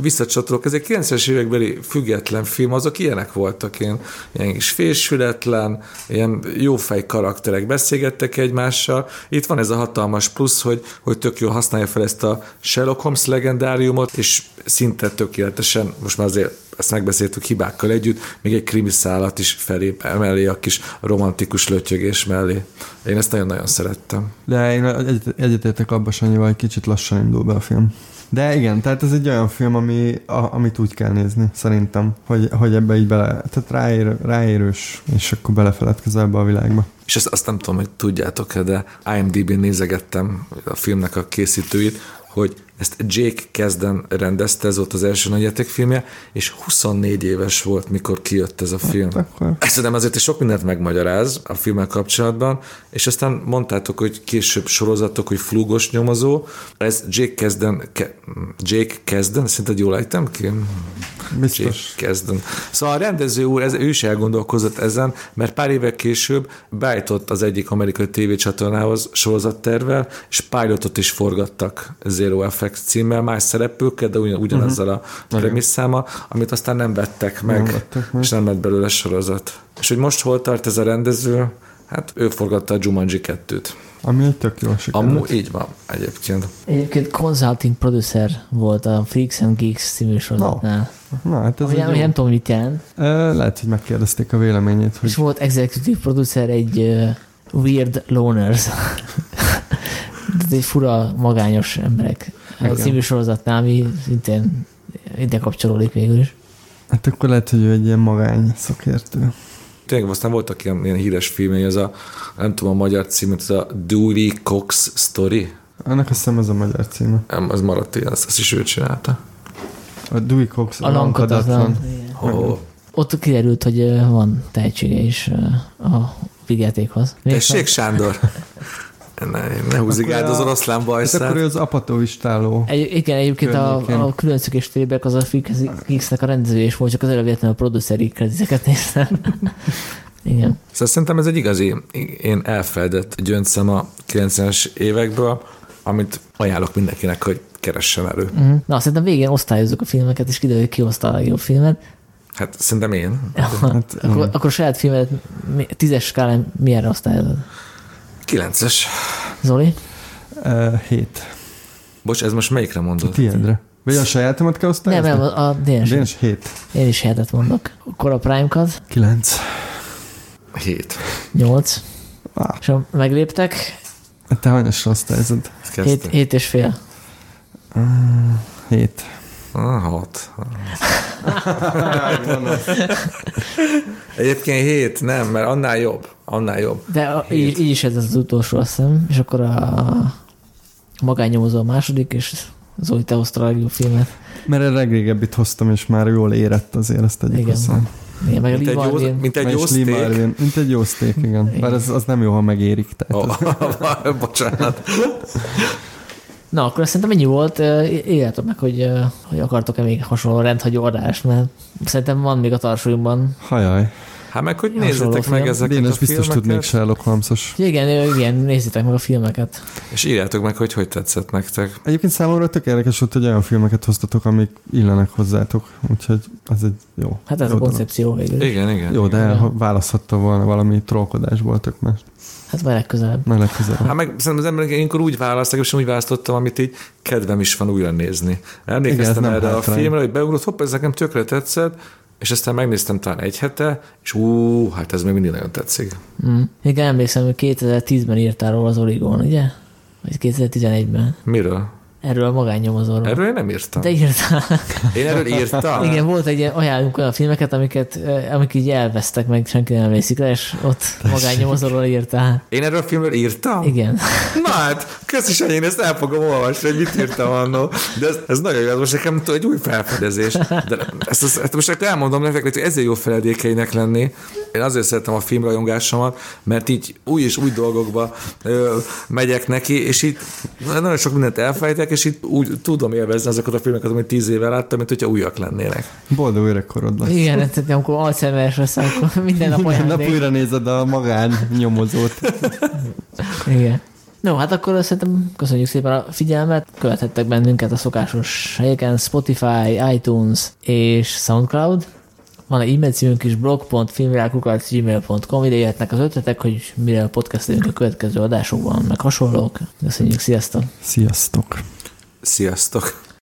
visszacsatolok. Ez egy 90-es évekbeli független film, azok ilyenek voltak, ilyen, ilyen kis fésületlen, ilyen jófej karakterek beszélgettek egymással. Itt van ez a hatalmas plusz, hogy, hogy tök jól használja fel ezt a Sherlock Holmes legendáriumot, és szinte tökéletesen, most már azért ezt megbeszéltük hibákkal együtt, még egy krimi szállat is felé mellé, a kis romantikus lötyögés mellé. Én ezt nagyon-nagyon szerettem. De én egyet- egyetértek abban, Sanyival, hogy kicsit lassan indul be a film. De igen, tehát ez egy olyan film, ami, a, amit úgy kell nézni, szerintem, hogy, hogy ebbe így bele, tehát ráér, ráérős, és akkor belefeledkezel ebbe a világba. És ezt azt nem tudom, hogy tudjátok-e, de IMDb-n nézegettem a filmnek a készítőit, hogy ezt Jake Kezden rendezte, ez volt az első nagyjátékfilmje, és 24 éves volt, mikor kijött ez a film. Akkor Szerintem azért is sok mindent megmagyaráz a filmmel kapcsolatban, és aztán mondtátok, hogy később sorozatok, hogy flúgos nyomozó, ez Jake Kezden, Ke, Jake Kezden, szerinted jól ejtem ki? Jake biztos. Kezden. Szóval a rendező úr, ez, ő is elgondolkozott ezen, mert pár évek később beállított az egyik amerikai tévécsatornához sorozattervel, és pilotot is forgattak Zero Effect címmel, más szereplőkkel, de ugyan, ugyanazzal a premisszáma, amit aztán nem vettek meg, Nem vettek meg. és nem lett belőle sorozat. És hogy most hol tart ez a rendező? Hát ő forgatta a Jumanji 2-t. Ami egy tök jó sikerült. Amúgy így van egyébként. Egyébként consulting producer volt a Freaks and Geeks című sorozatnál. Na, hát ez Ami egy nem, tudom, mit jelent. Lehet, hogy megkérdezték a véleményét, hogy És volt executive producer egy uh, Weird Loners. [LAUGHS] Ez egy fura, magányos emberek. A című sorozatnál, ami szintén ide kapcsolódik végül is. hát akkor lehet, hogy ő egy ilyen magány szakértő. Tényleg aztán voltak ilyen, ilyen híres filmei, ez a, nem tudom a magyar címét, ez a Dewey Cox Story. Annak azt hiszem ez a magyar címe. Nem, az maradt ilyen, azt, azt is ő csinálta. A Dewey Cox A lankadatlan. Oh. Ott kiderült, hogy van tehetsége is a vigyátékhoz. Tessék, Sándor! [LAUGHS] Ne, ne húzigáld Akkor az a- oroszlán Hát akkor bajszát. ő az apatóistáló. Egy, igen, egyébként a, a különcök és tébek az a Fix-nek a rendező is volt, csak az előbb a produceri krediteket néztem. [LAUGHS] igen. Szóval szerintem ez egy igazi, én elfeledett gyöngyszem a 90-es évekből, amit ajánlok mindenkinek, hogy keressen elő. Uh-huh. Na, szerintem végén osztályozzuk a filmeket, és kiderül, hogy ki hozta a legjobb filmet. Hát szerintem én. [LAUGHS] Hát, akkor, igen. akkor a saját filmet tízes skálán milyenre osztályozod? Kilences. Zoli? Uh, hét. Bocs, ez most melyikre mondod? tiendre, Vagy a sajátomat kell osztályozni? Nem, nem, a DNS. DNS 7. Én is 7 mondok. Akkor a Prime Card? 9. 7. 8. Ah. És megléptek? Te hanyasra osztályozod? 7, 7 és fél. 7. Hat. Egyébként hét, nem, mert annál jobb. Annál jobb. De a, így, is ez az utolsó, azt hiszem. És akkor a magánnyomozó a második, és Zoli, te hoztál a legjobb filmet. Mert a legrégebbit hoztam, és már jól érett azért ezt egyik Igen. Igen, meg mint, egy jó, mint egy jó szték. Mint egy jó szték, igen. igen. Bár az, az nem jó, ha megérik. Tehát oh, az... [LAUGHS] bocsánat. Na, akkor azt szerintem ennyi volt. Éljátok meg, hogy, hogy akartok-e még hasonló rendhagyó adást, mert szerintem van még a tarsolyunkban. Hajaj. Hát meg, hogy nézzétek meg film. ezeket Dénes a biztos tud még filmeket, Sherlock Holmesos. Igen, igen, nézzétek meg a filmeket. és írjátok meg, hogy hogy tetszett nektek. Egyébként számomra tök érdekes volt, hogy olyan filmeket hoztatok, amik illenek hozzátok. Úgyhogy az egy jó. Hát ez jó a koncepció végül. Igen, igen. Jó, de Igen. ha választhatta volna valami trollkodásból tök más. Hát majd legközelebb. Na legközelebb. Hát meg szerintem az emberek ilyenkor úgy választak, és úgy választottam, amit így kedvem is van újra nézni. Emlékeztem Igen, erre a hátrány. filmre, hogy beugrott, hopp, ez nekem tökre tetszett, és aztán megnéztem talán egy hete, és ú, hát ez még mindig nagyon tetszik. Mm. Igen, emlékszem, hogy 2010-ben írtál róla az Origon, ugye? Vagy 2011-ben. Miről? Erről a magánnyomozóról. Erről én nem írtam. De írtál. Én erről írtam? Igen, volt egy ilyen, ajánlunk olyan filmeket, amiket, eh, amik így elvesztek, meg senki nem emlékszik rá, és ott magánnyomozóról írtál. Én erről a filmről írtam? Igen. Na hát, köszi Sanyi, én ezt el fogom olvasni, hogy mit írtam annó. De ez, ez nagyon jó, ez most nekem egy új felfedezés. De ezt, ezt, ezt most akkor elmondom nektek, hogy ezért jó feledékeinek lenni. Én azért szeretem a filmrajongásomat, mert így új és új dolgokba ö, megyek neki, és így nagyon sok mindent elfejtek, és így úgy tudom élvezni azokat a filmeket, amit tíz éve láttam, mint hogyha újak lennének. Boldog öregkorod lesz. Igen, tehát amikor Alzheimer lesz, akkor [LAUGHS] minden nap Minden nap újra nézed a magán nyomozót. [LAUGHS] Igen. No, hát akkor szerintem köszönjük szépen a figyelmet. Követhettek bennünket a szokásos helyeken Spotify, iTunes és Soundcloud. Van egy e-mail címünk is blog.filmvilágkukac.gmail.com ide jöhetnek az ötletek, hogy miről podcastelünk a következő adásokban, meg hasonlók. Köszönjük, sziasztok! Sziasztok! Sziasztok!